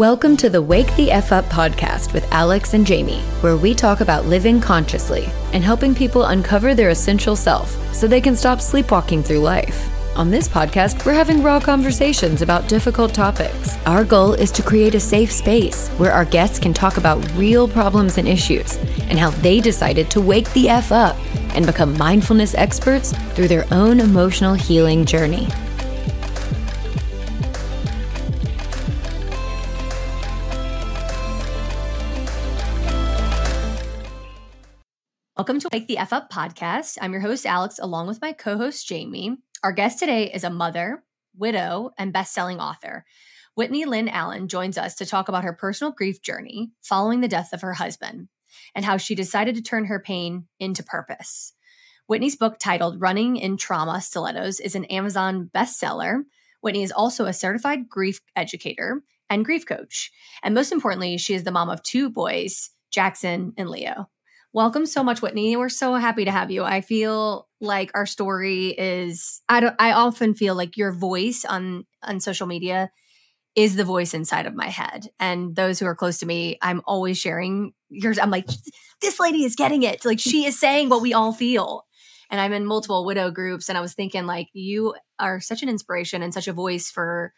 Welcome to the Wake the F Up podcast with Alix and Jami, where we talk about living consciously and helping people uncover their essential self so they can stop sleepwalking through life. On this podcast, we're having raw conversations about difficult topics. Our goal is to create a safe space where our guests can talk about real problems and issues and how they decided to wake the F up and become mindfulness experts through their own emotional healing journey. Welcome to Wake the F Up podcast. I'm your host, Alix, along with my co host, Jami. Our guest today is a mother, widow, and best selling author. Whitney Lyn Allen joins us to talk about her personal grief journey following the death of her husband and how she decided to turn her pain into purpose. Whitney's book, titled Running in Trauma Stilettos, is an Amazon bestseller. Whitney is also a certified grief educator and grief coach. And most importantly, she is the mom of two boys, Jackson and Leo. Welcome so much, Whitney. We're so happy to have you. I feel like our story is I don't I often feel like your voice on on social media is the voice inside of my head. And those who are close to me, I'm always sharing yours. I'm like, this lady is getting it. Like she is saying what we all feel. And I'm in multiple widow groups. And I was thinking, like, you are such an inspiration and such a voice for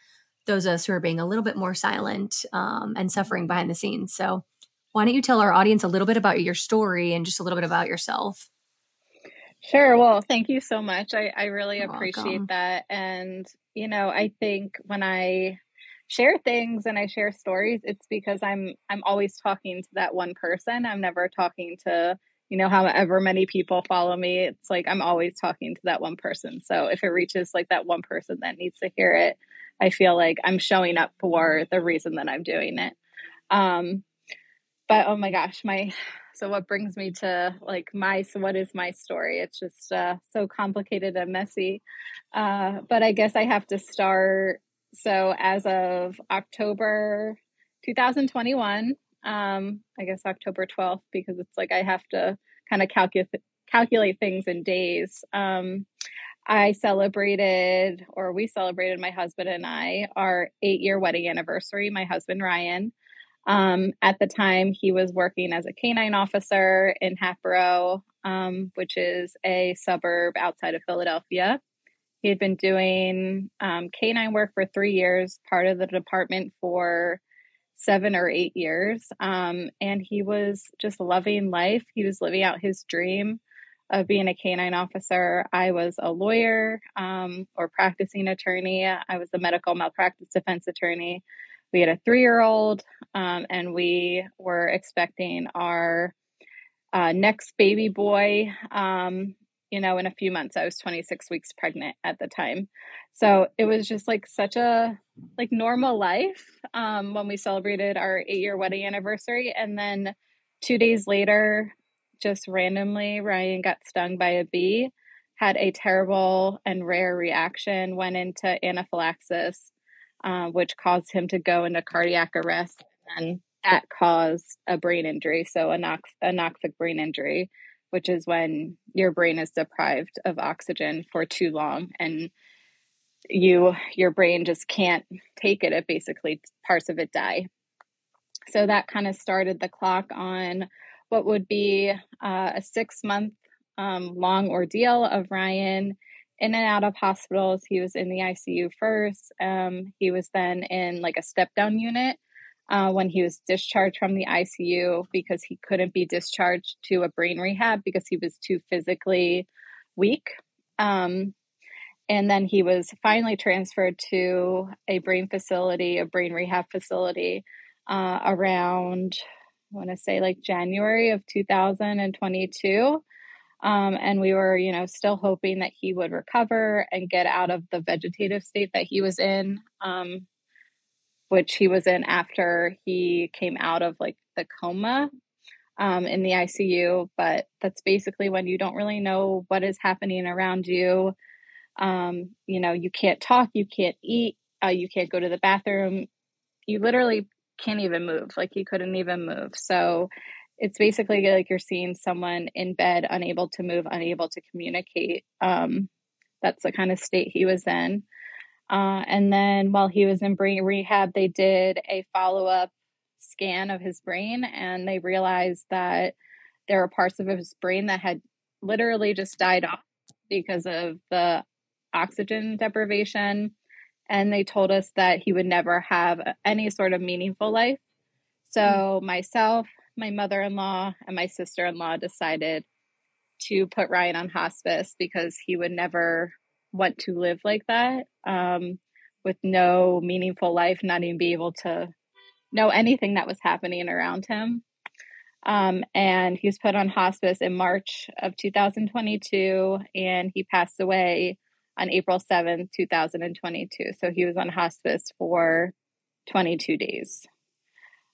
those of us who are being a little bit more silent um, and suffering behind the scenes. So why don't you tell our audience a little bit about your story and just a little bit about yourself? Sure. Well, thank you so much. I, I really You're appreciate welcome. that. And, you know, I think when I share things and I share stories, it's because I'm I'm always talking to that one person. I'm never talking to, you know, however many people follow me. It's like I'm always talking to that one person. So if it reaches like that one person that needs to hear it, I feel like I'm showing up for the reason that I'm doing it. Um, but oh my gosh, my so what brings me to like my so what is my story? It's just uh, so complicated and messy. Uh, but I guess I have to start. So as of October 2021, um, I guess October 12th because it's like I have to kind of calculate calculate things in days. Um, I celebrated, or we celebrated, my husband and I, our eight year wedding anniversary. My husband Ryan. Um, at the time, he was working as a canine officer in Hatboro, um, which is a suburb outside of Philadelphia. He had been doing um, canine work for three years, part of the department for seven or eight years. Um, and he was just loving life. He was living out his dream of being a canine officer. I was a lawyer um, or practicing attorney, I was a medical malpractice defense attorney we had a three year old, um, and we were expecting our uh, next baby boy. Um, you know, in a few months, I was 26 weeks pregnant at the time. So it was just like such a like normal life um, when we celebrated our eight year wedding anniversary. And then two days later, just randomly, Ryan got stung by a bee, had a terrible and rare reaction, went into anaphylaxis, uh, which caused him to go into cardiac arrest. And that caused a brain injury, so anox- anoxic brain injury, which is when your brain is deprived of oxygen for too long. And you your brain just can't take it. It basically parts of it die. So that kind of started the clock on what would be uh, a six month um, long ordeal of ryan in and out of hospitals. He was in the ICU first. Um, he was then in like a step down unit uh, when he was discharged from the ICU because he couldn't be discharged to a brain rehab because he was too physically weak. Um, and then he was finally transferred to a brain facility, a brain rehab facility, uh, around, I want to say like January of 2022. Um, and we were, you know, still hoping that he would recover and get out of the vegetative state that he was in, um, which he was in after he came out of like the coma um, in the ICU. But that's basically when you don't really know what is happening around you. Um, you know, you can't talk, you can't eat, uh, you can't go to the bathroom. You literally can't even move. Like he couldn't even move. So it's basically like you're seeing someone in bed unable to move unable to communicate um, that's the kind of state he was in Uh, and then while he was in brain rehab, they did a follow up scan of his brain and they realized that there were parts of his brain that had literally just died off because of the oxygen deprivation. And they told us that he would never have any sort of meaningful life. So, mm-hmm. myself, my mother in law, and my sister in law decided to put Ryan on hospice because he would never want to live like that um, with no meaningful life, not even be able to know anything that was happening around him. Um, and he was put on hospice in March of 2022, and he passed away on April 7th, 2022. So he was on hospice for 22 days.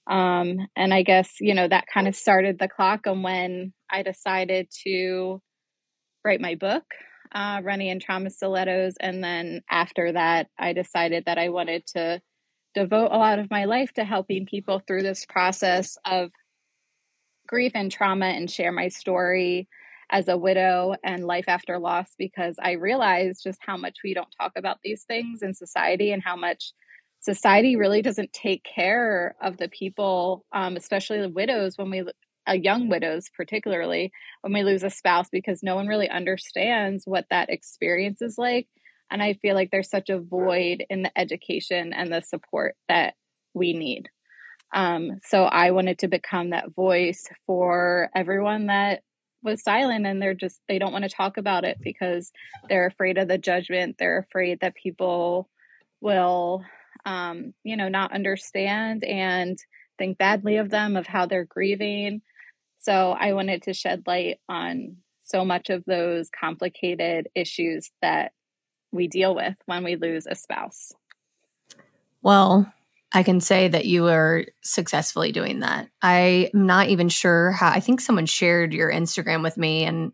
Um, and I guess, you know, that kind of started the clock on when I decided to write my book, uh, Running in Trauma Stilettos. And then after that, I decided that I wanted to devote a lot of my life to helping people through this process of grief and trauma and share my story as a widow and life after loss because I realized just how much we don't talk about these things in society and how much society really doesn't take care of the people, um, especially the widows when we, uh, young widows particularly, when we lose a spouse because no one really understands what that experience is like. And I feel like there's such a void in the education and the support that we need. Um, so I wanted to become that voice for everyone that was silent and they're just, they don't want to talk about it because they're afraid of the judgment. They're afraid that people will, um, you know, not understand and think badly of them, of how they're grieving. So I wanted to shed light on so much of those complicated issues that we deal with when we lose a spouse. Well, I can say that you are successfully doing that. I'm not even sure how, I think someone shared your Instagram with me and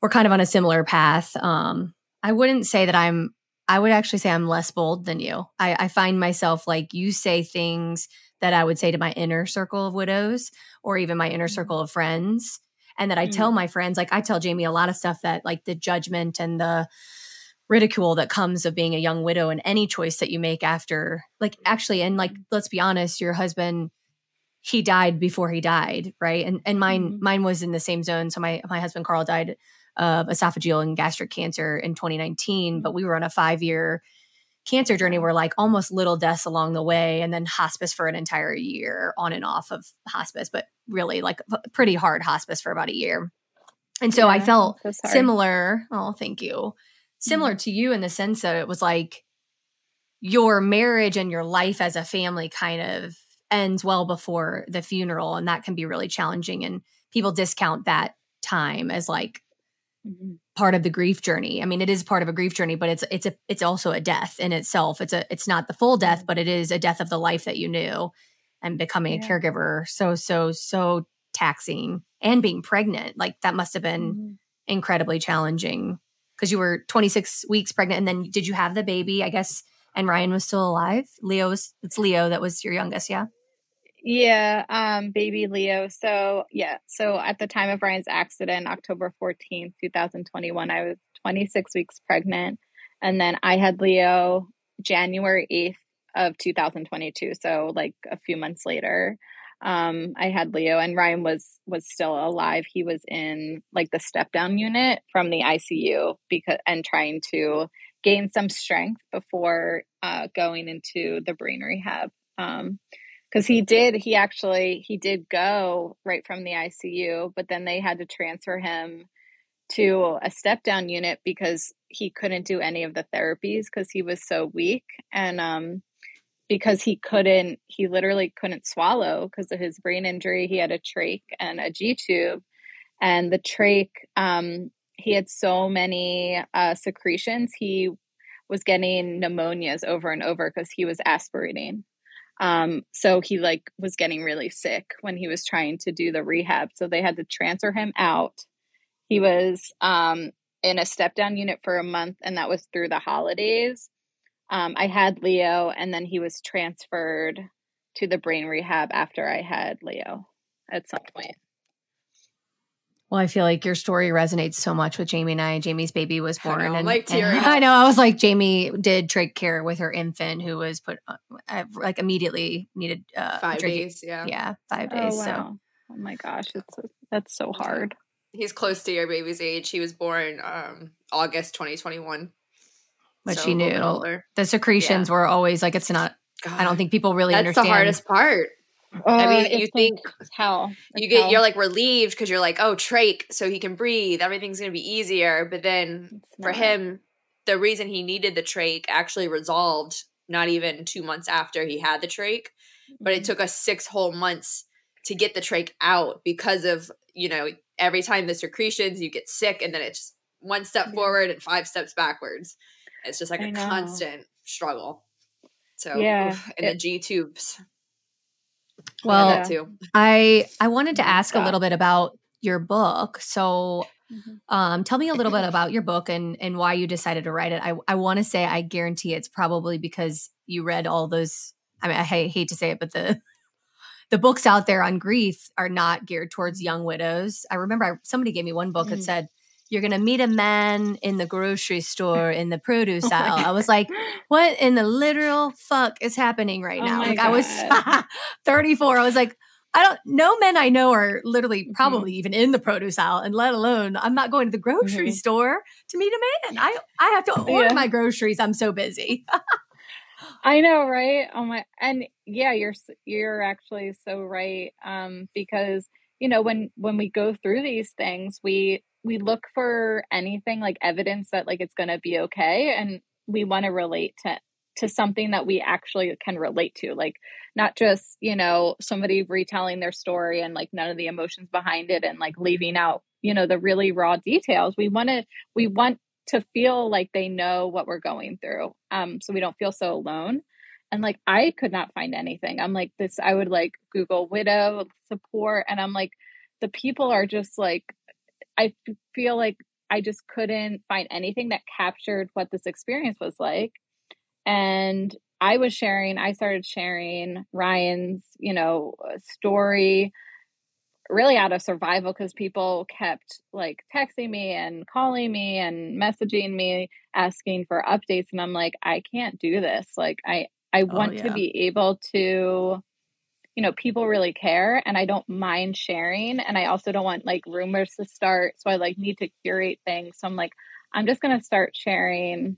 we're kind of on a similar path. Um, I wouldn't say that I'm, I would actually say I'm less bold than you. I, I find myself like you say things that I would say to my inner circle of widows or even my inner mm-hmm. circle of friends. And that I mm-hmm. tell my friends, like I tell Jami a lot of stuff that like the judgment and the, ridicule that comes of being a young widow and any choice that you make after like actually and like let's be honest your husband he died before he died right and and mine mm-hmm. mine was in the same zone so my my husband Carl died of esophageal and gastric cancer in 2019 but we were on a 5 year cancer journey where like almost little deaths along the way and then hospice for an entire year on and off of hospice but really like pretty hard hospice for about a year and so yeah, I felt similar. Oh, thank you similar mm-hmm. to you in the sense that it was like your marriage and your life as a family kind of ends well before the funeral and that can be really challenging and people discount that time as like mm-hmm. part of the grief journey i mean it is part of a grief journey but it's it's a it's also a death in itself it's a it's not the full death mm-hmm. but it is a death of the life that you knew and becoming yeah. a caregiver so so so taxing and being pregnant like that must have been mm-hmm. incredibly challenging because you were 26 weeks pregnant and then did you have the baby i guess and ryan was still alive leo's it's leo that was your youngest yeah yeah um baby leo so yeah so at the time of ryan's accident october 14th 2021 i was 26 weeks pregnant and then i had leo january 8th of 2022 so like a few months later um, I had Leo and Ryan was was still alive. He was in like the step down unit from the ICU because and trying to gain some strength before uh, going into the brain rehab. Um, because he did he actually he did go right from the ICU, but then they had to transfer him to a step down unit because he couldn't do any of the therapies because he was so weak and um because he couldn't he literally couldn't swallow because of his brain injury he had a trach and a g tube and the trach um, he had so many uh, secretions he was getting pneumonias over and over because he was aspirating um, so he like was getting really sick when he was trying to do the rehab so they had to transfer him out he was um, in a step down unit for a month and that was through the holidays um, I had Leo, and then he was transferred to the brain rehab after I had Leo at some point. Well, I feel like your story resonates so much with Jami and I. Jami's baby was born, I know, and, like and I know I was like, Jami did trach care with her infant, who was put uh, like immediately needed uh, five days. Yeah, yeah, five days. Oh, wow. So, oh my gosh, it's that's so hard. He's close to your baby's age. He was born um August 2021. But so she knew the secretions yeah. were always like it's not. God, I don't think people really understand. that's understand. the hardest part. Uh, I mean, you think hell you get hell. you're like relieved because you're like, oh, trach, so he can breathe. Everything's gonna be easier. But then for him, the reason he needed the trach actually resolved not even two months after he had the trach, but it mm-hmm. took us six whole months to get the trach out because of you know every time the secretions you get sick and then it's one step yeah. forward and five steps backwards. It's just like I a know. constant struggle. So yeah, oof, and it, the G tubes. Well, I I wanted to ask a little bit about your book. So, mm-hmm. um, tell me a little bit about your book and and why you decided to write it. I I want to say I guarantee it's probably because you read all those. I mean, I hate to say it, but the the books out there on grief are not geared towards young widows. I remember I, somebody gave me one book mm-hmm. that said you're going to meet a man in the grocery store in the produce oh aisle. I was like, what in the literal fuck is happening right oh now? Like God. I was 34. I was like, I don't no men I know are literally mm-hmm. probably mm-hmm. even in the produce aisle, and let alone I'm not going to the grocery mm-hmm. store to meet a man. I I have to order yeah. my groceries. I'm so busy. I know, right? Oh my, and yeah, you're you're actually so right. Um, because you know when when we go through these things, we we look for anything like evidence that like it's going to be okay and we want to relate to to something that we actually can relate to like not just you know somebody retelling their story and like none of the emotions behind it and like leaving out you know the really raw details. We want to we want to feel like they know what we're going through um so we don't feel so alone and like i could not find anything. I'm like this i would like google widow support and i'm like the people are just like I feel like I just couldn't find anything that captured what this experience was like. And I was sharing, I started sharing Ryan's, you know, story really out of survival because people kept like texting me and calling me and messaging me asking for updates and I'm like I can't do this like I I oh, want yeah. to be able to you know, people really care and I don't mind sharing. And I also don't want like rumors to start. So I like need to curate things. So I'm like, I'm just going to start sharing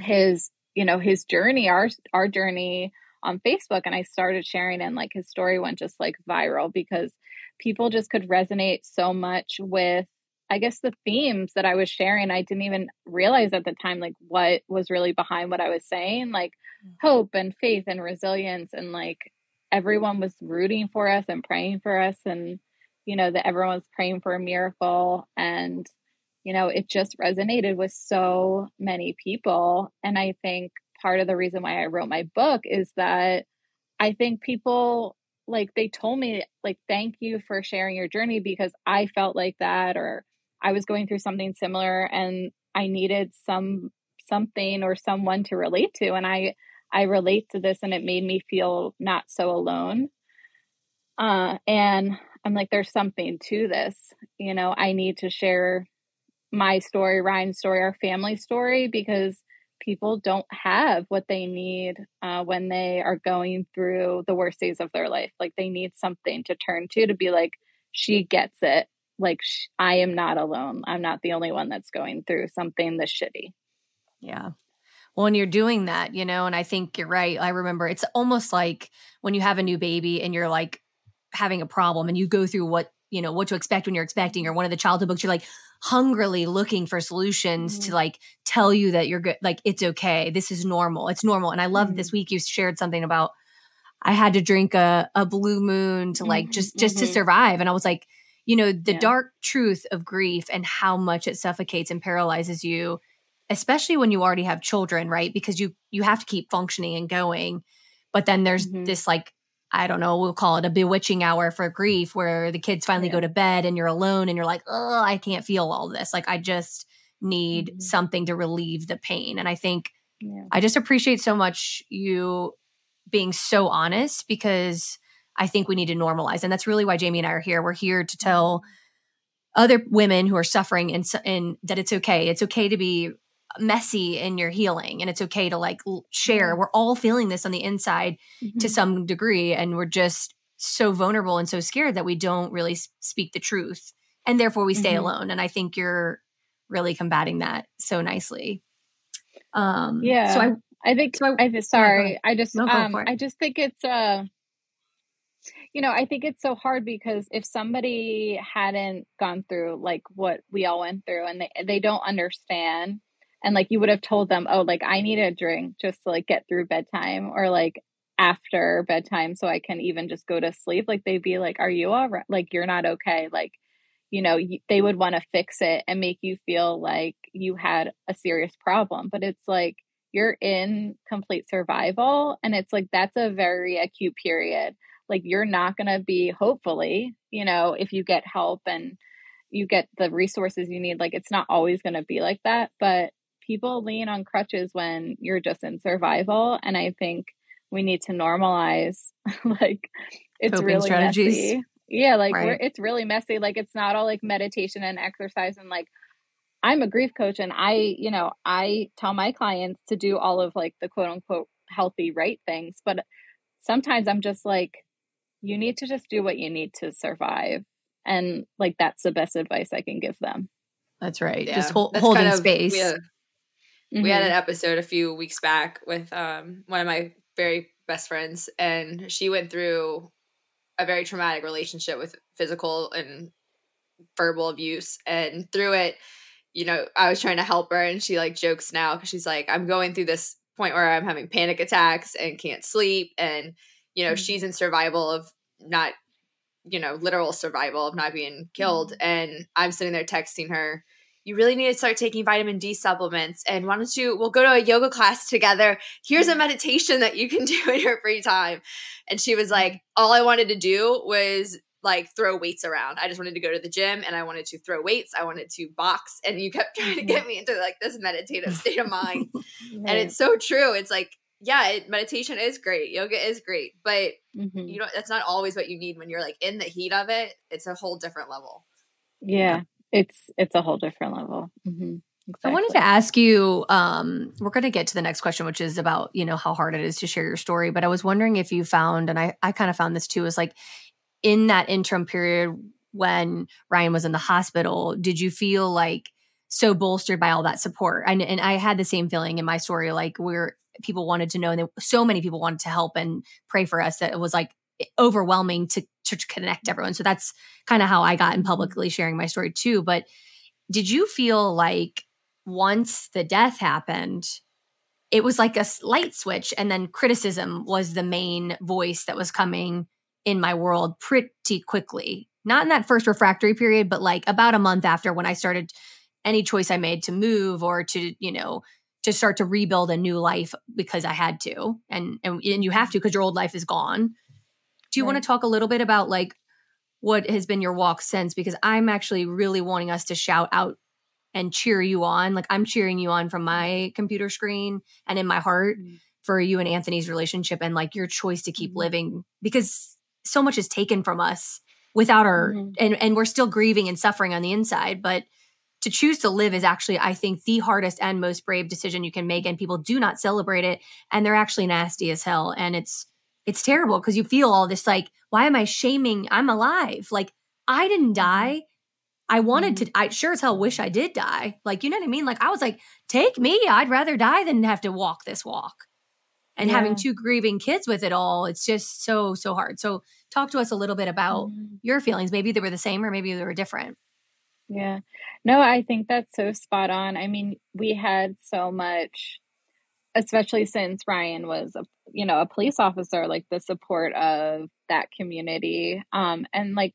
his, you know, his journey, our, our journey on Facebook. And I started sharing and like his story went just like viral because people just could resonate so much with I guess the themes that I was sharing, I didn't even realize at the time, like what was really behind what I was saying, like mm. hope and faith and resilience and like everyone was rooting for us and praying for us and you know that everyone was praying for a miracle. And you know it just resonated with so many people. And i think part of the reason why i wrote my book is that i think people like they told me like thank you for sharing your journey because i felt like that or i was going through something similar and i needed some something or someone to relate to. And i I relate to this and it made me feel not so alone. Uh, and I'm like, there's something to this. You know, I need to share my story, Ryan's story, our family story, because people don't have what they need uh, when they are going through the worst days of their life. Like they need something to turn to to be like, she gets it. Like, sh- I am not alone. I'm not the only one that's going through something this shitty. Yeah. Well, when you're doing that, you know, and I think you're right. I remember it's almost like when you have a new baby and you're like having a problem and you go through what, you know, what to expect when you're expecting, or one of the childhood books, you're like hungrily looking for solutions mm-hmm. to like tell you that you're good, like it's okay. This is normal. It's normal. And I love mm-hmm. this week you shared something about I had to drink a, a blue moon to like mm-hmm. just just to mm-hmm. survive. And I was like, you know, the yeah. dark truth of grief and how much it suffocates and paralyzes you especially when you already have children, right? Because you you have to keep functioning and going. But then there's mm-hmm. this like I don't know, we'll call it a bewitching hour for grief where the kids finally yeah. go to bed and you're alone and you're like, "Oh, I can't feel all this. Like I just need mm-hmm. something to relieve the pain." And I think yeah. I just appreciate so much you being so honest because I think we need to normalize. And that's really why Jami and I are here. We're here to tell other women who are suffering and, and that it's okay. It's okay to be messy in your healing and it's okay to like share. We're all feeling this on the inside mm-hmm. to some degree and we're just so vulnerable and so scared that we don't really speak the truth and therefore we stay mm-hmm. alone and I think you're really combating that so nicely. Um yeah. So I I think so I, I sorry. I just no, um I just think it's uh you know, I think it's so hard because if somebody hadn't gone through like what we all went through and they they don't understand and like you would have told them, "Oh, like I need a drink just to like get through bedtime or like after bedtime so I can even just go to sleep." Like they'd be like, "Are you all right? Like you're not okay." Like you know, they would want to fix it and make you feel like you had a serious problem, but it's like you're in complete survival and it's like that's a very acute period like you're not going to be hopefully you know if you get help and you get the resources you need like it's not always going to be like that but people lean on crutches when you're just in survival and i think we need to normalize like it's Coping really strategies. messy yeah like right. it's really messy like it's not all like meditation and exercise and like i'm a grief coach and i you know i tell my clients to do all of like the quote unquote healthy right things but sometimes i'm just like you need to just do what you need to survive. And like that's the best advice I can give them. That's right. Yeah, just hold, holding kind of, space. We had, mm-hmm. we had, an mm-hmm. episode a few weeks back with um, one of my very best friends, and she went through a very traumatic relationship with physical and verbal abuse. And through it, you know, I was trying to help her, and she like jokes now because she's like, I'm going through this point where I'm having panic attacks and can't sleep. And you know, mm-hmm. she's in survival of not, you know, literal survival of not being killed. Mm-hmm. And I'm sitting there texting her, you really need to start taking vitamin D supplements. And why don't you, we'll go to a yoga class together. Here's a mm-hmm. meditation that you can do in your free time. And she was mm-hmm. like, all I wanted to do was like throw weights around. I just wanted to go to the gym and I wanted to throw weights. I wanted to box. And you kept trying to get me into like this meditative state of mind. and it's so true. It's like yeah, it, meditation is great. Yoga is great, but mm-hmm. you know that's not always what you need when you're like in the heat of it. It's a whole different level. Yeah. It's it's a whole different level. Mm-hmm. Exactly. I wanted to ask you. Um, we're going to get to the next question, which is about you know how hard it is to share your story. But I was wondering if you found, and I I kind of found this too, is like in that interim period when Ryan was in the hospital, did you feel like so bolstered by all that support? And and I had the same feeling in my story. Like we're people wanted to know, and so many people wanted to help and pray for us that it was like overwhelming to to connect everyone. So that's kind of how I got in publicly sharing my story too. But did you feel like once the death happened, it was like a light switch, and then criticism was the main voice that was coming in my world pretty quickly? Not in that first refractory period, but like about a month after when I started any choice I made to move or to, you know, to start to rebuild a new life because I had to. And and, and you have to because your old life is gone. Do you right. want to talk a little bit about like what has been your walk since? Because I'm actually really wanting us to shout out and cheer you on. Like I'm cheering you on from my computer screen and in my heart mm-hmm. for you and Anthony's relationship and like your choice to keep mm-hmm. living because so much is taken from us without our mm-hmm. and and we're still grieving and suffering on the inside, but to choose to live is actually, I think, the hardest and most brave decision you can make. And people do not celebrate it. And they're actually nasty as hell. And it's, it's terrible because you feel all this like, why am I shaming? I'm alive. Like, I didn't mm-hmm. die. I wanted mm-hmm. to, I sure as hell wish I did die. Like, you know what I mean? Like, I was like, take me. I'd rather die than have to walk this walk. And yeah. having two grieving kids with it all, it's just so, so hard. So, talk to us a little bit about mm-hmm. your feelings. Maybe they were the same or maybe they were different. Yeah. No, I think that's so spot on. I mean, we had so much especially since Ryan was a you know, a police officer, like the support of that community. Um and like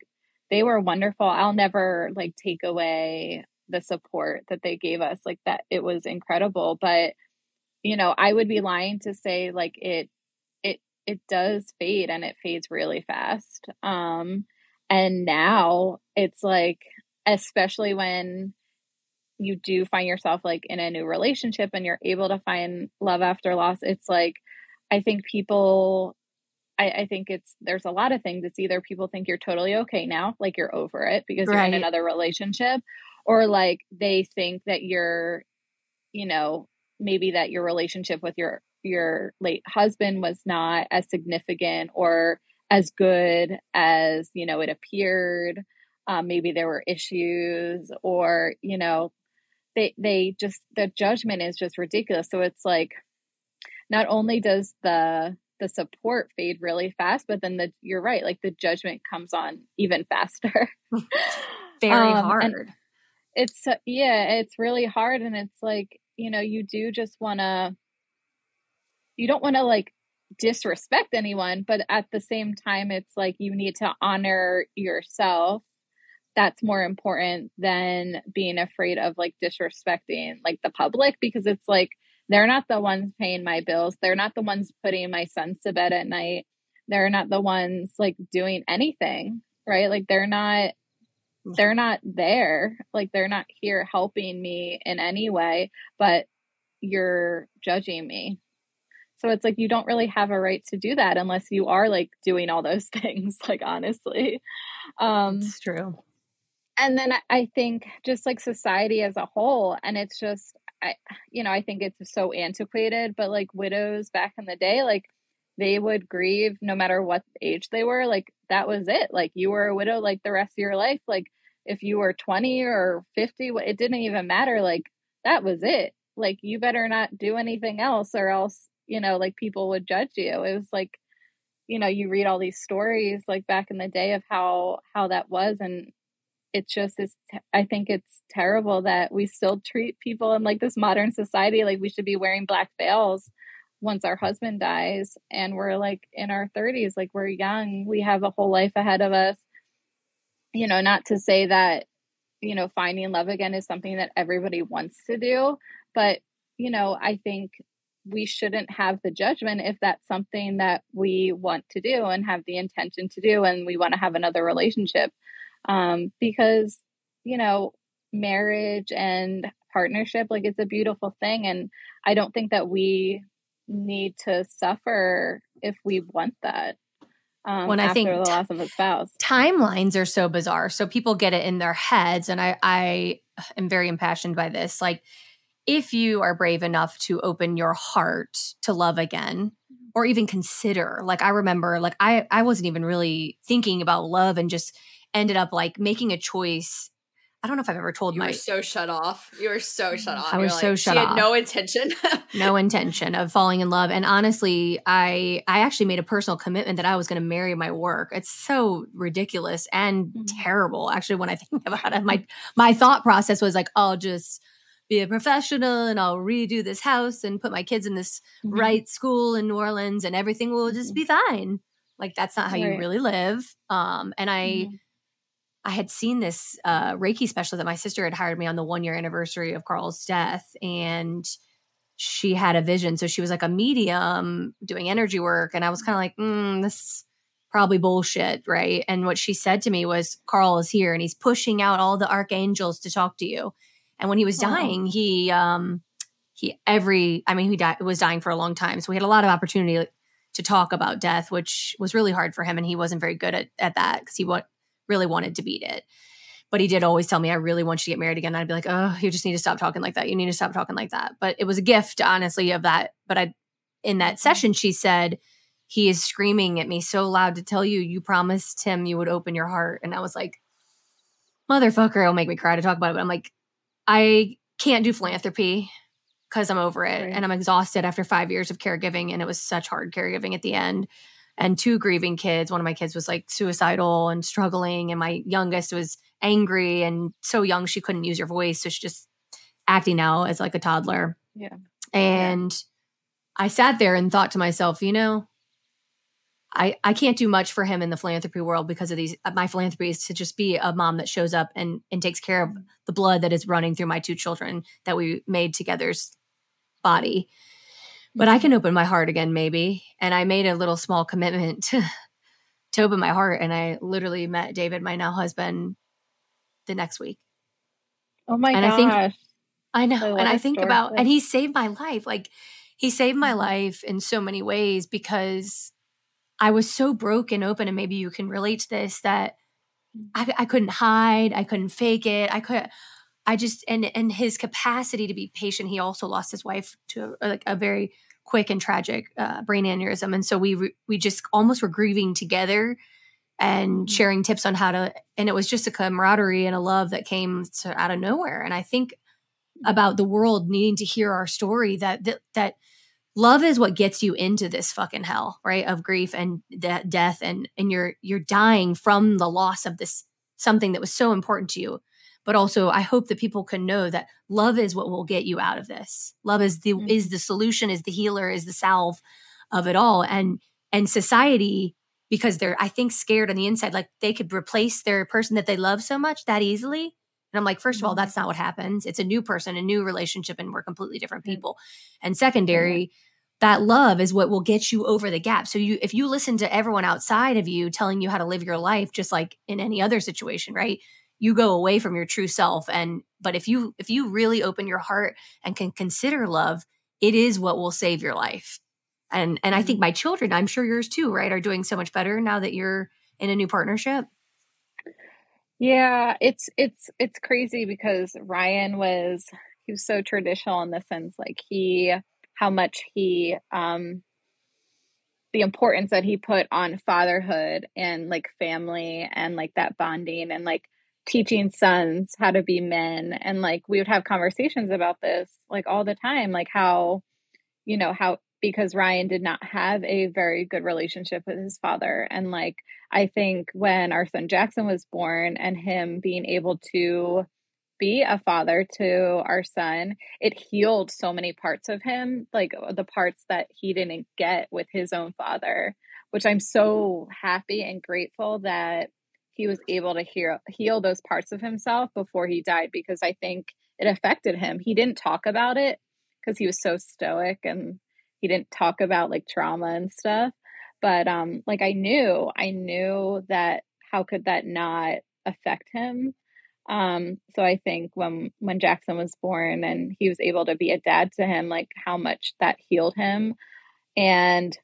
they were wonderful. I'll never like take away the support that they gave us. Like that it was incredible, but you know, I would be lying to say like it it it does fade and it fades really fast. Um and now it's like especially when you do find yourself like in a new relationship and you're able to find love after loss it's like i think people I, I, think it's there's a lot of things. It's either people think you're totally okay now, like you're over it because right. you're in another relationship, or like they think that you're, you know, maybe that your relationship with your your late husband was not as significant or as good as you know it appeared. Um, maybe there were issues, or you know, they they just the judgment is just ridiculous. So it's like, not only does the the support fade really fast, but then the you're right, like the judgment comes on even faster. Very um, hard. It's yeah, it's really hard, and it's like you know you do just want to. You don't want to like disrespect anyone, but at the same time, it's like you need to honor yourself. That's more important than being afraid of like disrespecting like the public because it's like they're not the ones paying my bills. They're not the ones putting my sons to bed at night. They're not the ones like doing anything, right? Like they're not they're not there. Like they're not here helping me in any way, but you're judging me. So it's like you don't really have a right to do that unless you are like doing all those things, like honestly. Um It's true. And then I think just like society as a whole, and it's just I, you know, I think it's so antiquated, but like widows back in the day, like they would grieve no matter what age they were. Like that was it. Like you were a widow like the rest of your life. Like if you were 20 or 50, it didn't even matter. Like that was it. Like you better not do anything else or else, you know, like people would judge you. It was like, you know, you read all these stories like back in the day of how how that was and it's just is i think it's terrible that we still treat people in like this modern society like we should be wearing black veils once our husband dies and we're like in our 30s like we're young we have a whole life ahead of us. You know not to say that you know finding love again is something that everybody wants to do but you know i think we shouldn't have the judgment if that's something that we want to do and have the intention to do and we want to have another relationship um, because you know marriage and partnership like it's a beautiful thing and i don't think that we need to suffer if we want that um, when I think the loss of a spouse. Timelines are so bizarre. So people get it in their heads, and I, I am very impassioned by this. Like, if you are brave enough to open your heart to love again, or even consider, like I remember, like I, I wasn't even really thinking about love and just ended up like making a choice. I don't know if I've ever told you my. were so shut off. You were so shut off. I was You're so like, shut she off. Had no intention. no intention of falling in love. And honestly, I I actually made a personal commitment that I was going to marry my work. It's so ridiculous and mm-hmm. terrible. Actually, when I think about it, my my thought process was like, I'll just be a professional and I'll redo this house and put my kids in this mm-hmm. right school in New Orleans and everything will just mm-hmm. be fine. Like that's not how right. you really live. Um, and I mm-hmm. I had seen this uh, Reiki specialist that my sister had hired me on the one year anniversary of Carl's death, and she had a vision. So she was like a medium doing energy work, and I was kind of like, mm, this is probably bullshit, right? And what she said to me was, Carl is here, and he's pushing out all the archangels to talk to you. And when he was dying, he um he every I mean he died was dying for a long time, so we had a lot of opportunity to talk about death, which was really hard for him, and he wasn't very good at at that because he what really wanted to beat it. But he did always tell me, I really want you to get married again. I'd be like, oh, you just need to stop talking like that. You need to stop talking like that. But it was a gift, honestly, of that. But I, in that mm-hmm. session, she said, he is screaming at me so loud to tell you, you promised him you would open your heart. And I was like, motherfucker, it'll make me cry to talk about it. But I'm like, I can't do philanthropy because I'm over it right. and I'm exhausted after five years of caregiving. And it was such hard caregiving at the end and two grieving kids. One of my kids was like suicidal and struggling, and my youngest was angry and so young she couldn't use her voice, so she's just acting out as like a toddler. Yeah. And yeah. I sat there and thought to myself, you know, I, I can't do much for him in the philanthropy world because of these. Uh, my philanthropy is to just be a mom that shows up and, and takes care of the blood that is running through my two children that we made together's body but I can open my heart again, maybe. And I made a little small commitment to, to open my heart. And I literally met David, my now husband, the next week. Oh my and gosh. I think I know. I and I think about and he saved my life. Like he saved my mm-hmm. life in so many ways because I was so broken open, and maybe you can relate to this that I, I couldn't hide, I couldn't fake it, I could. I just and and his capacity to be patient. He also lost his wife to a, like a very quick and tragic uh, brain aneurysm, and so we re, we just almost were grieving together and mm-hmm. sharing tips on how to. And it was just a camaraderie and a love that came to, out of nowhere. And I think about the world needing to hear our story that that, that love is what gets you into this fucking hell right of grief and de- death and and you're you're dying from the loss of this something that was so important to you but also i hope that people can know that love is what will get you out of this love is the mm-hmm. is the solution is the healer is the salve of it all and and society because they're i think scared on the inside like they could replace their person that they love so much that easily and I'm like, first of all, mm-hmm. that's not what happens. It's a new person, a new relationship, and we're completely different people. And secondary, that love is what will get you over the gap. So you if you listen to everyone outside of you telling you how to live your life just like in any other situation, right? You go away from your true self and but if you if you really open your heart and can consider love, it is what will save your life. And and I think mm-hmm. my children, I'm sure yours too, right, are doing so much better now that you're in a new partnership. Yeah, it's it's it's crazy because Ryan was he was so traditional in the sense like he how much he um the importance that he put on fatherhood and like family and like that bonding and like teaching sons how to be men and like we would have conversations about this like all the time like how you know how because Ryan did not have a very good relationship with his father. And like, I think when our son Jackson was born and him being able to be a father to our son, it healed so many parts of him, like the parts that he didn't get with his own father, which I'm so happy and grateful that he was able to heal heal those parts of himself before he died because I think it affected him. He didn't talk about it because he was so stoic and he didn't talk about like trauma and stuff. But um like i knew i knew that how could that not affect him? Um so i think when when jackson was born and he was able to be a dad to him like how much that healed him. And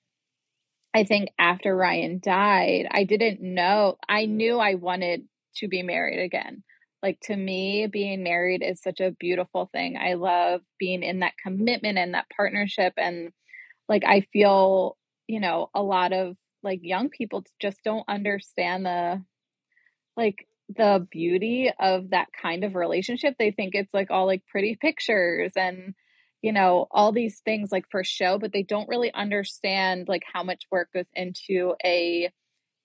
i think after ryan died i didn't know i mm. knew i wanted to be married again. Like to me being married is such a beautiful thing. I love being in that commitment and that partnership and like I feel, you know, a lot of like young people just don't understand the like the beauty of that kind of relationship. They think it's like all like pretty pictures and you know, all these things like for show, but they don't really understand like how much work goes into a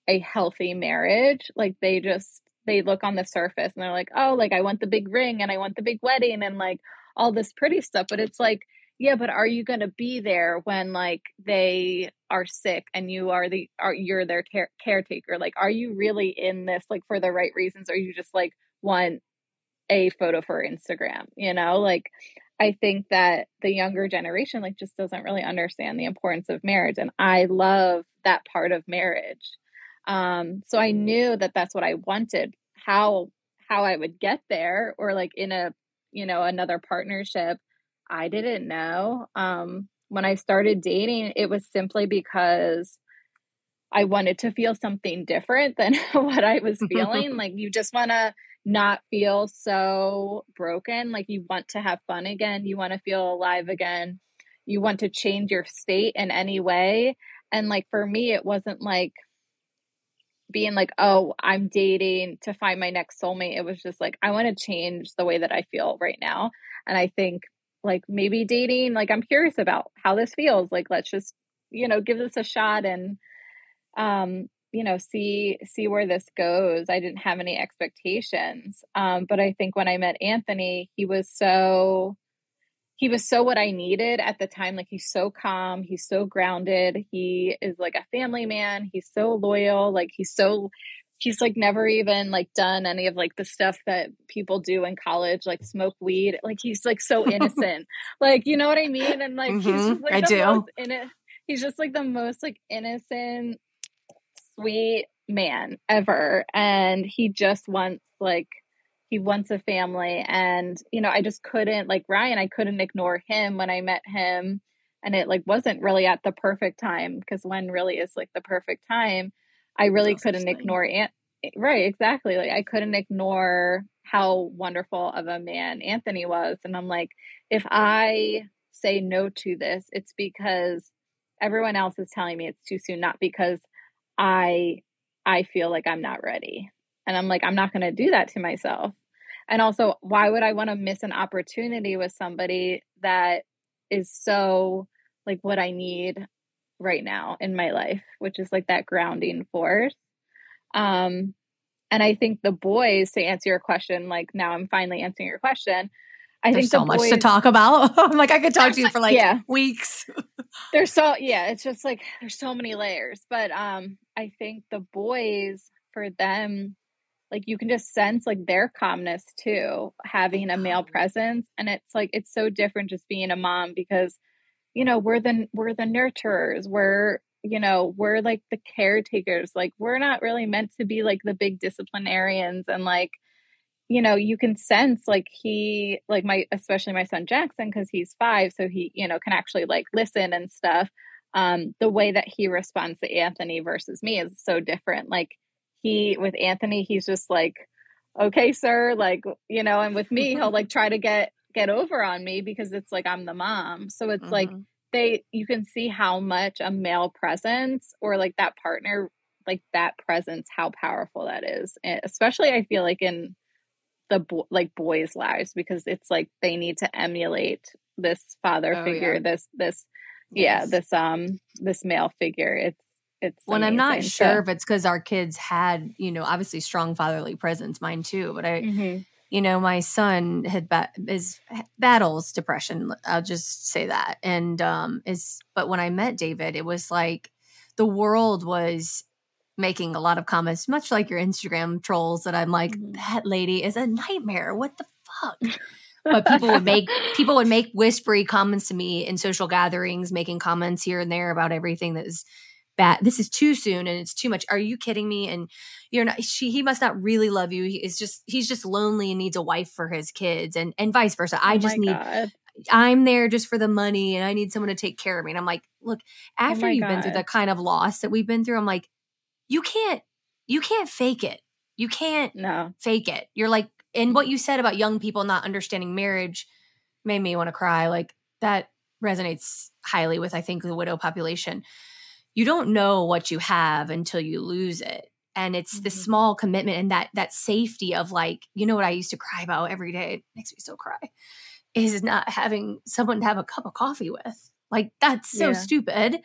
a healthy marriage. Like they just they look on the surface and they're like, "Oh, like I want the big ring and I want the big wedding and like all this pretty stuff." But it's like yeah but are you going to be there when like they are sick and you are the are you're their ter- caretaker like are you really in this like for the right reasons or you just like want a photo for instagram you know like i think that the younger generation like just doesn't really understand the importance of marriage and i love that part of marriage um so i knew that that's what i wanted how how i would get there or like in a you know another partnership I didn't know. Um, when I started dating, it was simply because I wanted to feel something different than what I was feeling. like, you just want to not feel so broken. Like, you want to have fun again. You want to feel alive again. You want to change your state in any way. And, like, for me, it wasn't like, being like, oh, I'm dating to find my next soulmate. It was just like, I want to change the way that I feel right now. And I think like maybe dating like i'm curious about how this feels like let's just you know give this a shot and um you know see see where this goes. I didn't have any expectations um but i think when i met anthony he was so he was so what i needed at the time like he's so calm he's so grounded he is like a family man he's so loyal like he's so he's like never even like done any of like the stuff that people do in college like smoke weed like he's like so innocent like you know what i mean? And like mm-hmm. he's just like i do. in he's just like the most like innocent sweet man ever. And he just wants like he wants a family. And you know i just couldn't like ryan i couldn't ignore him when i met him. And it like wasn't really at the perfect time because when really is like the perfect time. I really couldn't ignore Ant- right exactly. Like i couldn't ignore how wonderful of a man anthony was. And i'm like if i say no to this it's because everyone else is telling me it's too soon not because i i feel like i'm not ready and i'm like i'm not going to do that to myself and also why would i want to miss an opportunity with somebody that is so like what I need right now in my life, which is like that grounding force. Um, and I think the boys, to answer your question, like now I'm finally answering your question. I There's think so boys, much to talk about. I'm like I could talk to you for like yeah. weeks. there's so yeah, it's just like there's so many layers. But um I think the boys for them like you can just sense like their calmness too having a male uh-huh. presence and it's like it's so different just being a mom because you know we're the we're the nurturers we're you know we're like the caretakers like we're not really meant to be like the big disciplinarians and like you know you can sense like he like my especially my son jackson because he's five so he you know can actually like listen and stuff um the way that he responds to anthony versus me is so different like he with Anthony, he's just like, okay, sir, like, you know, and with me, he'll like try to get get over on me because it's like I'm the mom. So it's mm-hmm. like they you can see how much a male presence or like that partner like that presence how powerful that is. And especially I feel like in the bo- like boys lives because it's like they need to emulate this father oh, figure yeah. this this yes. yeah this um this male figure it's it's when I'm not sure so. if it's because our kids had, you know, obviously strong fatherly presence, mine too. But I, mm-hmm. you know, my son had ba- is battles depression. I'll just say that, and um, is but when I met David, it was like the world was making a lot of comments, much like your Instagram trolls. That I'm like, mm-hmm. that lady is a nightmare. What the fuck? but people would make people would make whispery comments to me in social gatherings, making comments here and there about everything that is bad. This is too soon and it's too much. Are you kidding me? And you're not she he must not really love you. He is just he's just lonely and needs a wife for his kids and and vice versa. I oh just need God. i'm there just for the money and i need someone to take care of me. And i'm like look oh after oh you've God. been through the kind of loss that we've been through i'm like you can't you can't fake it. You can't no. fake it. You're like and what you said about young people not understanding marriage made me want to cry like that resonates highly with i think the widow population you don't know what you have until you lose it and it's mm-hmm. the small commitment and that that safety of like you know what i used to cry about every day it makes me so cry is not having someone to have a cup of coffee with like that's so yeah. stupid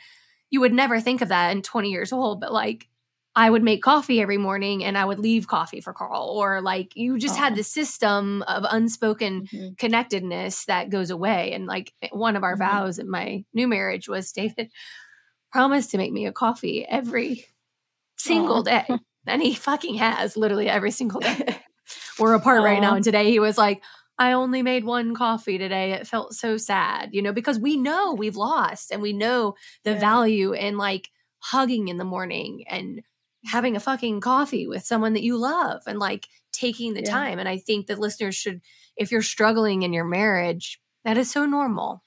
you would never think of that in 20 years old but like i would make coffee every morning and i would leave coffee for carl or like you just oh. had the system of unspoken mm-hmm. connectedness that goes away and like one of our mm-hmm. vows in my new marriage was david promised to make me a coffee every single Aww. day. And he fucking has literally every single day. We're apart Aww. right now. And today he was like, I only made one coffee today. It felt so sad, you know, because we know we've lost and we know the yeah. value in like hugging in the morning and having a fucking coffee with someone that you love and like taking the yeah. time. And I think that listeners should, if you're struggling in your marriage, that is so normal.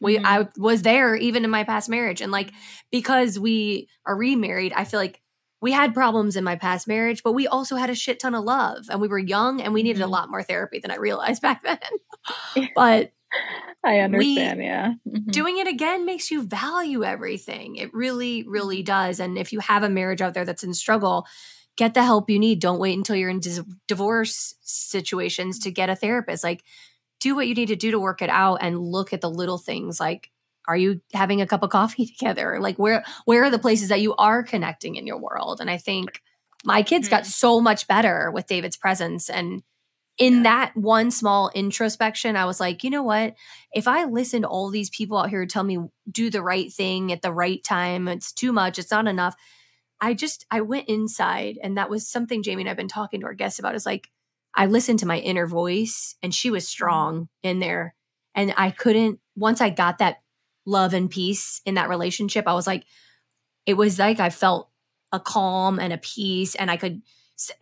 We mm-hmm. I was there even in my past marriage and like because we are remarried, I feel like we had problems in my past marriage, but we also had a shit ton of love and we were young and we needed mm-hmm. a lot more therapy than I realized back then. but I understand, we, yeah. Mm-hmm. Doing it again makes you value everything. It really, really does. And if you have a marriage out there that's in struggle, get the help you need. Don't wait until you're in dis- divorce situations to get a therapist. Like do what you need to do to work it out and look at the little things like are you having a cup of coffee together like where where are the places that you are connecting in your world and i think my kids mm-hmm. got so much better with david's presence and in yeah. that one small introspection i was like you know what if i listen to all these people out here tell me do the right thing at the right time it's too much it's not enough i just i went inside and that was something jami and i've been talking to our guests about is like I listened to my inner voice and she was mm-hmm. strong in there. And I couldn't, once I got that love and peace in that relationship, I was like, it was like I felt a calm and a peace and I could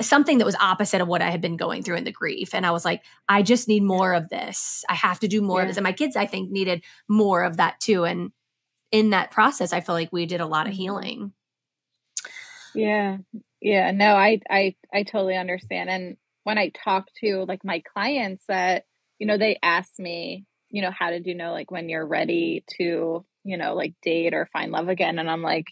something that was opposite of what I had been going through in the grief. And I was like, I just need more of this. I have to do more yeah. of this. And my kids, I think, needed more of that too. And in that process, I feel like we did a lot of mm-hmm. healing. Yeah. Yeah. No, I I I totally understand. And when I talk to like my clients that, you know, they ask me, you know, how did you know like when you're ready to, you know, like date or find love again? And I'm like,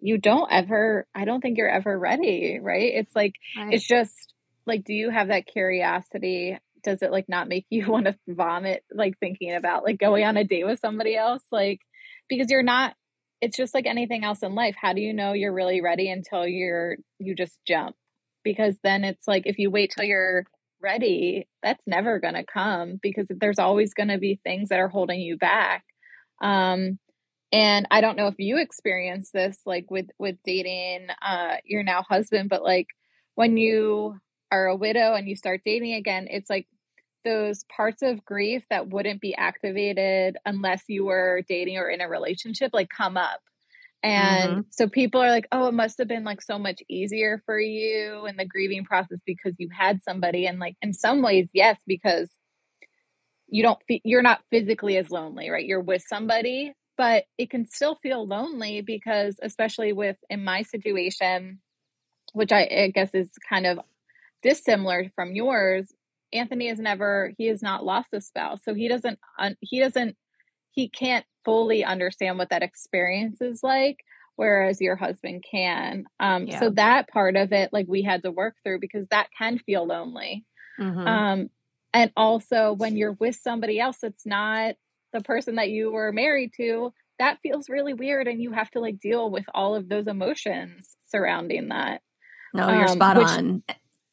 you don't ever i don't think you're ever ready right? It's like right. it's just like do you have that curiosity? Does it like not make you want to vomit like thinking about like going on a date with somebody else? Like because you're not it's just like anything else in life. How do you know you're really ready until you're you just jump? Because then it's like if you wait till you're ready that's never going to come because there's always going to be things that are holding you back. Um and i don't know if you experience this like with with dating uh your now husband but like when you are a widow and you start dating again it's like those parts of grief that wouldn't be activated unless you were dating or in a relationship like come up. And mm-hmm. so people are like oh it must have been like so much easier for you in the grieving process because you had somebody. And like in some ways yes because you don't you're not physically as lonely right? You're with somebody but it can still feel lonely because especially with in my situation which I, I, guess is kind of dissimilar from yours anthony has never he has not lost a spouse so he doesn't he doesn't he can't fully understand what that experience is like whereas your husband can um yeah. so that part of it like we had to work through because that can feel lonely mm-hmm. um and also when you're with somebody else it's not the person that you were married to, that feels really weird. And you have to like deal with all of those emotions surrounding that. No, you're um, spot which, on.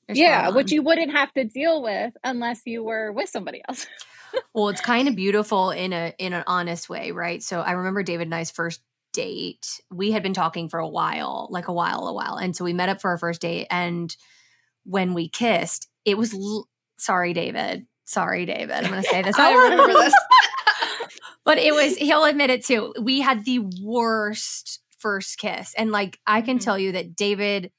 You're yeah, spot on. which you wouldn't have to deal with unless you were with somebody else. well, it's kind of beautiful in a in an honest way, right? So I remember David and I's first date. We had been talking for a while, like a while, a while. And so we met up for our first date and when we kissed, it was l- sorry, David. Sorry, David. I'm going to say this. I remember this but it was he'll admit it too. We had the worst first kiss. And like I can mm-hmm. tell you that David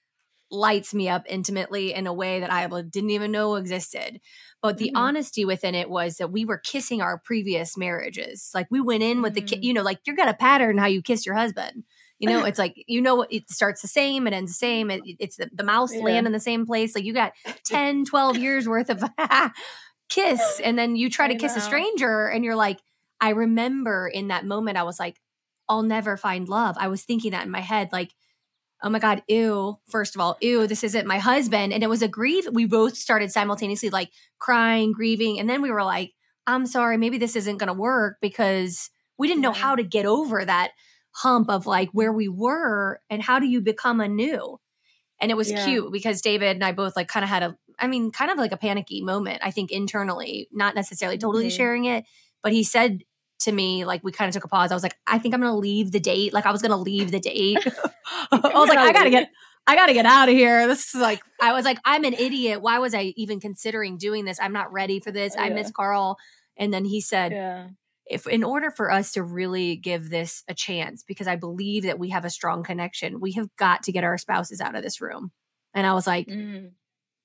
lights me up intimately in a way that I didn't even know existed. But the mm-hmm. honesty within it was that we were kissing our previous marriages. Like we went in with mm-hmm. the, ki- you know, like you're gonna pattern how you kiss your husband. You know, it's like you know it starts the same, it ends the same. It, it's the, the mouse yeah. land in the same place. Like you got 10, 12 years worth of kiss, and then you try to I kiss know. a stranger, and you're like, I remember in that moment, I was like, I'll never find love. I was thinking that in my head, like, oh my God, ew, first of all, ew, this isn't my husband. And it was a grief. We both started simultaneously like crying, grieving. And then we were like, I'm sorry, maybe this isn't going to work because we didn't know how to get over that hump of like where we were and how do you become anew. And it was yeah. cute because David and I both like kind of had a, I mean, kind of like a panicky moment, I think internally, not necessarily totally mm-hmm. sharing it, but he said to me, like we kind of took a pause. I was like, I think I'm gonna leave the date. Like I was gonna leave the date. I was like, I gotta get I gotta get out of here. This is like I was like, I'm an idiot. Why was I even considering doing this? I'm not ready for this. Yeah. I miss Carl. And then he said, yeah. if in order for us to really give this a chance, because I believe that we have a strong connection, we have got to get our spouses out of this room. And I was like, mm.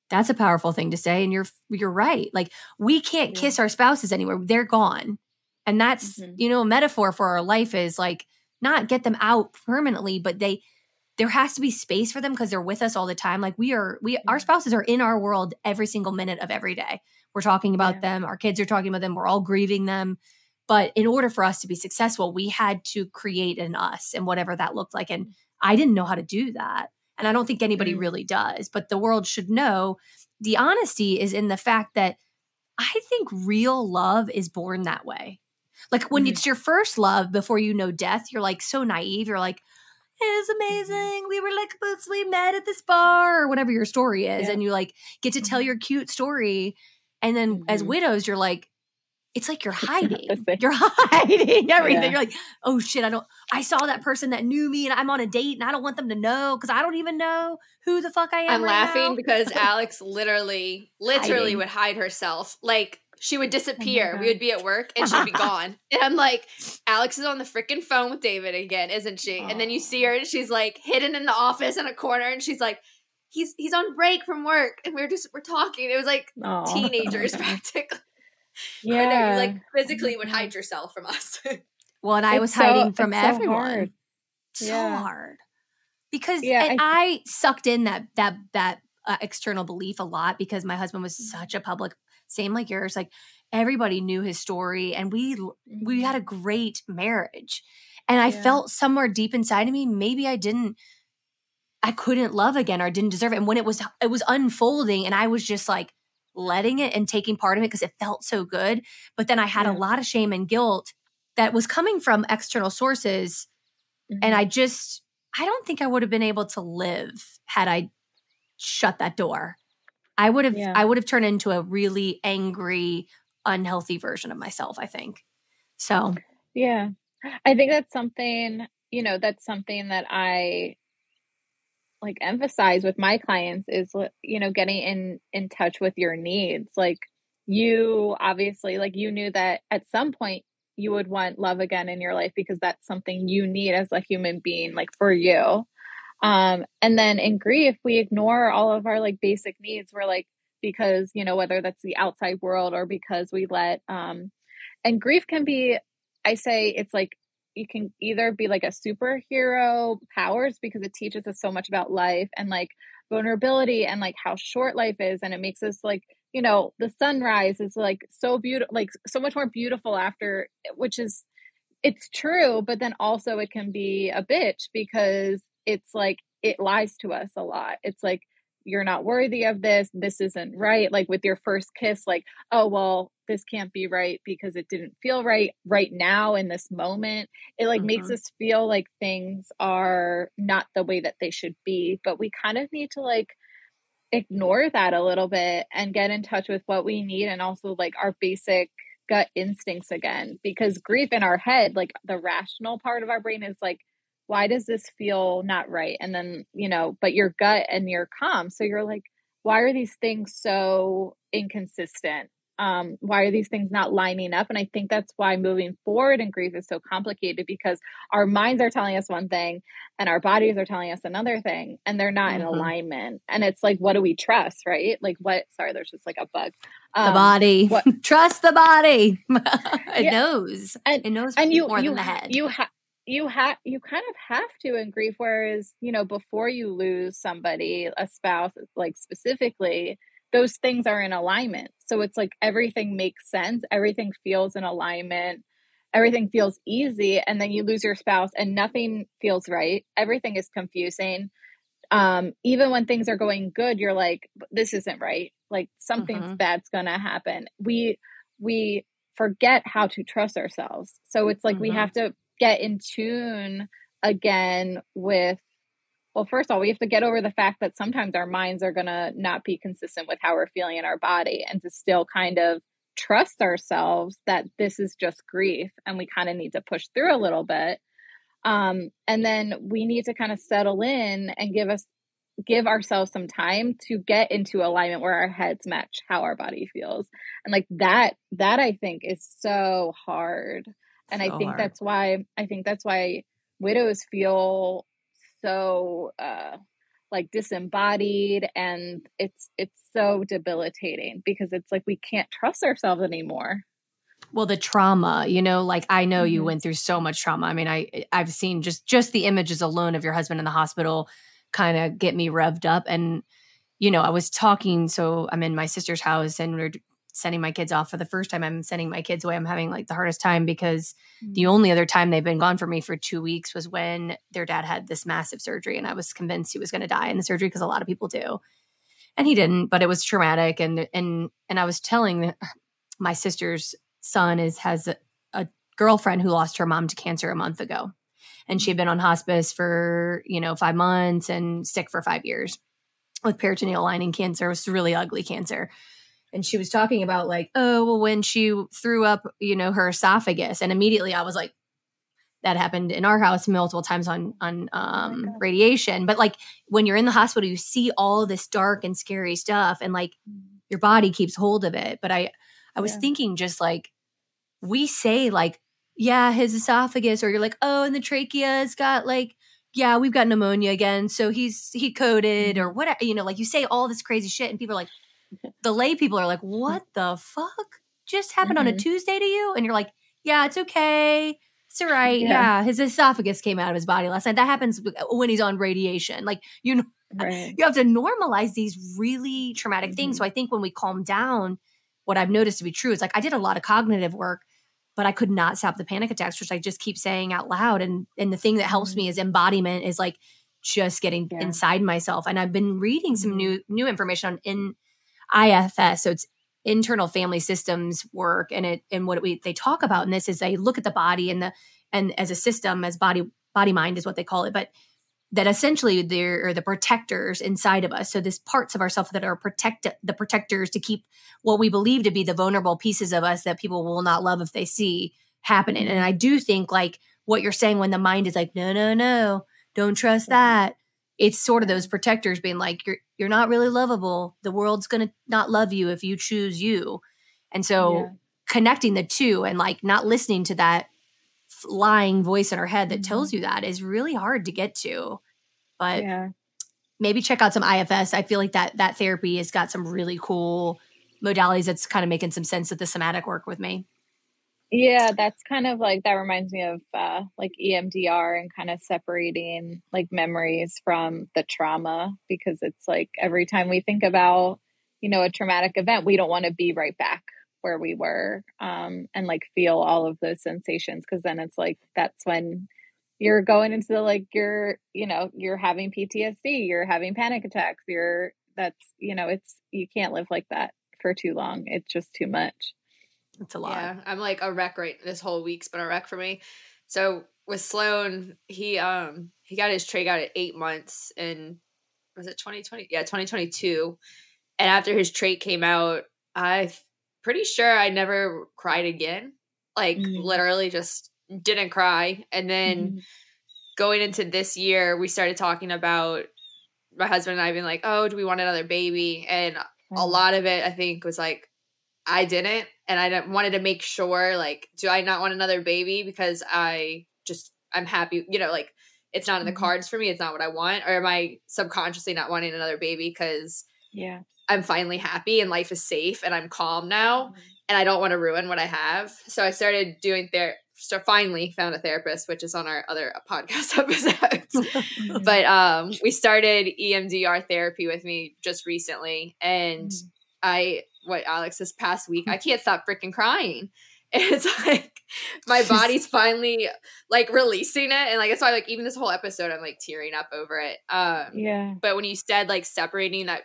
That's a powerful thing to say. And you're you're right. Like we can't yeah. kiss our spouses anywhere. They're gone. And that's, mm-hmm. you know, a metaphor for our life is like not get them out permanently, but they there has to be space for them because they're with us all the time. Like we are we our spouses are in our world every single minute of every day. We're talking about yeah. them, our kids are talking about them, we're all grieving them. But in order for us to be successful, we had to create an us and whatever that looked like. And I didn't know how to do that. And I don't think anybody mm-hmm. really does. But the world should know the honesty is in the fact that I think real love is born that way. Like when mm-hmm. it's your first love before you know death, you're like so naive. You're like, it was mm-hmm. amazing. We were like, we met at this bar or whatever your story is. Yeah. And you like get to tell mm-hmm. your cute story. And then mm-hmm. as widows, you're like, it's like you're hiding. You're hiding everything. Yeah. You're like, oh shit, I don't I saw that person that knew me and I'm on a date and I don't want them to know because I don't even know who the fuck I am. I'm right laughing now. because Alix literally, literally hiding. would hide herself. Like she would oh disappear. Oh we would be at work and she'd be gone. And I'm like, Alix is on the freaking phone with David again, isn't she? And then you see her and she's like hidden in the office in a corner and she's like, he's he's on break from work and we are just we're talking. It was like Aww. teenagers practically. Yeah. you like physically would hide yourself from us. well, and I it's was so, hiding from everyone. So, so yeah. hard. Because yeah, I, I, sucked in that that that uh, external belief a lot because my husband was such a public same like yours like everybody knew his story and we we mm-hmm. had a great marriage and i yeah. felt somewhere deep inside of me maybe i didn't i couldn't love again or didn't deserve it and when it was it was unfolding and i was just like letting it and taking part of it because it felt so good but then i had yeah. a lot of shame and guilt that was coming from external sources mm-hmm. and i just i don't think i would have been able to live had i shut that door i would have yeah. i would have turned into a really angry unhealthy version of myself, I think. So, yeah. I think that's something, you know, that's something that I like emphasize with my clients is you know getting in in touch with your needs. Like you obviously like you knew that at some point you would want love again in your life because that's something you need as a human being like for you. Um and then in grief we ignore all of our like basic needs. We're like because you know whether that's the outside world or because we let um and grief can be i say it's like you can either be like a superhero powers because it teaches us so much about life and like vulnerability and like how short life is and it makes us like you know the sunrise is like so beautiful like so much more beautiful after which is it's true but then also it can be a bitch because it's like it lies to us a lot. It's like you're not worthy of this. This isn't right. Like with your first kiss like oh well this can't be right because it didn't feel right right now in this moment it like mm-hmm. makes us feel like things are not the way that they should be but we kind of need to like ignore that a little bit and get in touch with what we need and also like our basic gut instincts again because grief in our head like the rational part of our brain is like why does this feel not right? And then, you know, but your gut and your calm. So you're like, why are these things so inconsistent? Um, why are these things not lining up? And I think that's why moving forward in grief is so complicated because our minds are telling us one thing and our bodies are telling us another thing, and they're not mm-hmm. in alignment. And it's like, what do we trust, right? Like, what? Sorry, there's just like a bug. Um, the body. What, trust the body. it yeah. knows. And, it knows and you, more you, than the head. You have you have you kind of have to in grief whereas you know before you lose somebody a spouse like specifically those things are in alignment. So it's like everything makes sense. Everything feels in alignment. Everything feels easy and then you lose your spouse and nothing feels right. Everything is confusing. Um even when things are going good you're like this isn't right. Like something's mm-hmm. bad's gonna happen. We we forget how to trust ourselves. So it's like mm-hmm. we have to get in tune again with well first of all we have to get over the fact that sometimes our minds are going to not be consistent with how we're feeling in our body and to still kind of trust ourselves that this is just grief and we kind of need to push through a little bit. Um, and then we need to kind of settle in and give us give ourselves some time to get into alignment where our heads match how our body feels. And like that that i think is so hard. And so i think hard. that's why i think that's why widows feel so uh like disembodied and it's it's so debilitating because it's like we can't trust ourselves anymore well the trauma you know like i know mm-hmm. you went through so much trauma i mean i i've seen just just the images alone of your husband in the hospital kind of get me revved up and you know i was talking so i'm in my sister's house and we're sending my kids off for the first time i'm sending my kids away. I'm having like the hardest time because mm-hmm. the only other time they've been gone for me for two weeks was when their dad had this massive surgery and i was convinced he was going to die in the surgery because a lot of people do. And he didn't but it was traumatic and and and i was telling my sister's son is has a, a girlfriend who lost her mom to cancer a month ago. And she had been on hospice for you know five months and sick for five years with peritoneal lining cancer it was really ugly cancer and she was talking about like oh well when she threw up you know her esophagus and immediately i was like that happened in our house multiple times on on um, oh radiation but like when you're in the hospital you see all this dark and scary stuff and like mm. your body keeps hold of it but i i was yeah. thinking just like we say like yeah his esophagus or you're like oh and the trachea has got like yeah, we've got pneumonia again. So he's he coded or mm-hmm. what, you know, like you say all this crazy shit and people are like, the lay people are like, what the fuck just happened mm-hmm. on a mm-hmm. Tuesday to you? And you're like, yeah, it's okay. It's all right. Yeah. yeah. His esophagus came out of his body last night. That happens when he's on radiation. Like, you know, right. you have to normalize these really traumatic mm-hmm. things. So I think when we calm down, what I've noticed to be true is like I did a lot of cognitive work but I could not stop the panic attacks, which I just keep saying out loud. And and the thing that helps me mm-hmm. is embodiment is like just getting yeah. inside myself. And I've been reading some mm-hmm. new new information on in IFS. So it's internal family systems work and it and what we they talk about in this is they look at the body and the and as a system as body body mind is what they call it but that essentially they're the protectors inside of us. So there's parts of ourselves that are protect the protectors to keep what we believe to be the vulnerable pieces of us that people will not love if they see happening. And I do think like what you're saying when the mind is like, no, no, no, don't trust that. It's sort of those protectors being like, you're you're not really lovable. The world's gonna not love you if you choose you. And so yeah. connecting the two and like not listening to that lying voice in our head that tells mm-hmm. you that is really hard to get to. But yeah. maybe check out some IFS. I feel like that that therapy has got some really cool modalities that's kind of making some sense with the somatic work with me. Yeah, that's kind of like that reminds me of uh, like EMDR and kind of separating like memories from the trauma because it's like every time we think about, you know, a traumatic event, we don't want to be right back where we were um, and like feel all of those sensations because then it's like that's when you're going into the like you're you know you're having ptsd you're having panic attacks you're that's you know it's you can't live like that for too long it's just too much it's a lot yeah i'm like a wreck right this whole week's been a wreck for me so with sloan he um he got his trach out at eight months and was it 2020 yeah 2022 and after his trach came out i pretty sure I never cried again. Like mm. literally just didn't cry. And then mm. going into this year, we started talking about my husband and I being like, oh, do we want another baby? And a lot of it, I think, was like, I didn't. And I wanted to make sure, like, do I not want another baby? Because I just, I'm happy, you know, like, it's not in the mm-hmm. cards for me. It's not what I want. Or am I subconsciously not wanting another baby because yeah I'm finally happy and life is safe and I'm calm now mm-hmm. and I don't want to ruin what I have. So I started doing therapy. So finally found a therapist, which is on our other podcast episodes. but um, we started EMDR therapy with me just recently, and mm. I what Alix this past week I can't stop freaking crying. It's like my body's finally like releasing it, and like that's why like even this whole episode I'm like tearing up over it. Um, yeah. But when you said like separating that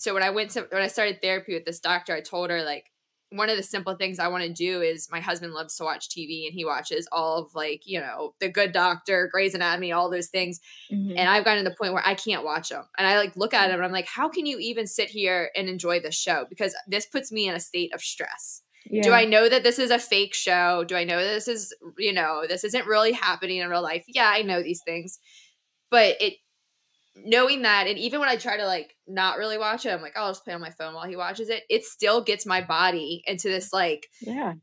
so when I went to when I started therapy with this doctor, I told her like one of the simple things I want to do is my husband loves to watch TV and he watches all of like, you know, The Good Doctor, Grey's Anatomy, all those things. Mm-hmm. And I've gotten to the point where I can't watch them. And I like look at them and I'm like, how can you even sit here and enjoy the show? Because this puts me in a state of stress. Yeah. Do I know that this is a fake show? Do I know this is, you know, this isn't really happening in real life? Yeah, I know these things. But it knowing that and even when i try to like not really watch it i'm like oh, i'll just play on my phone while he watches it it still gets my body into this like yeah.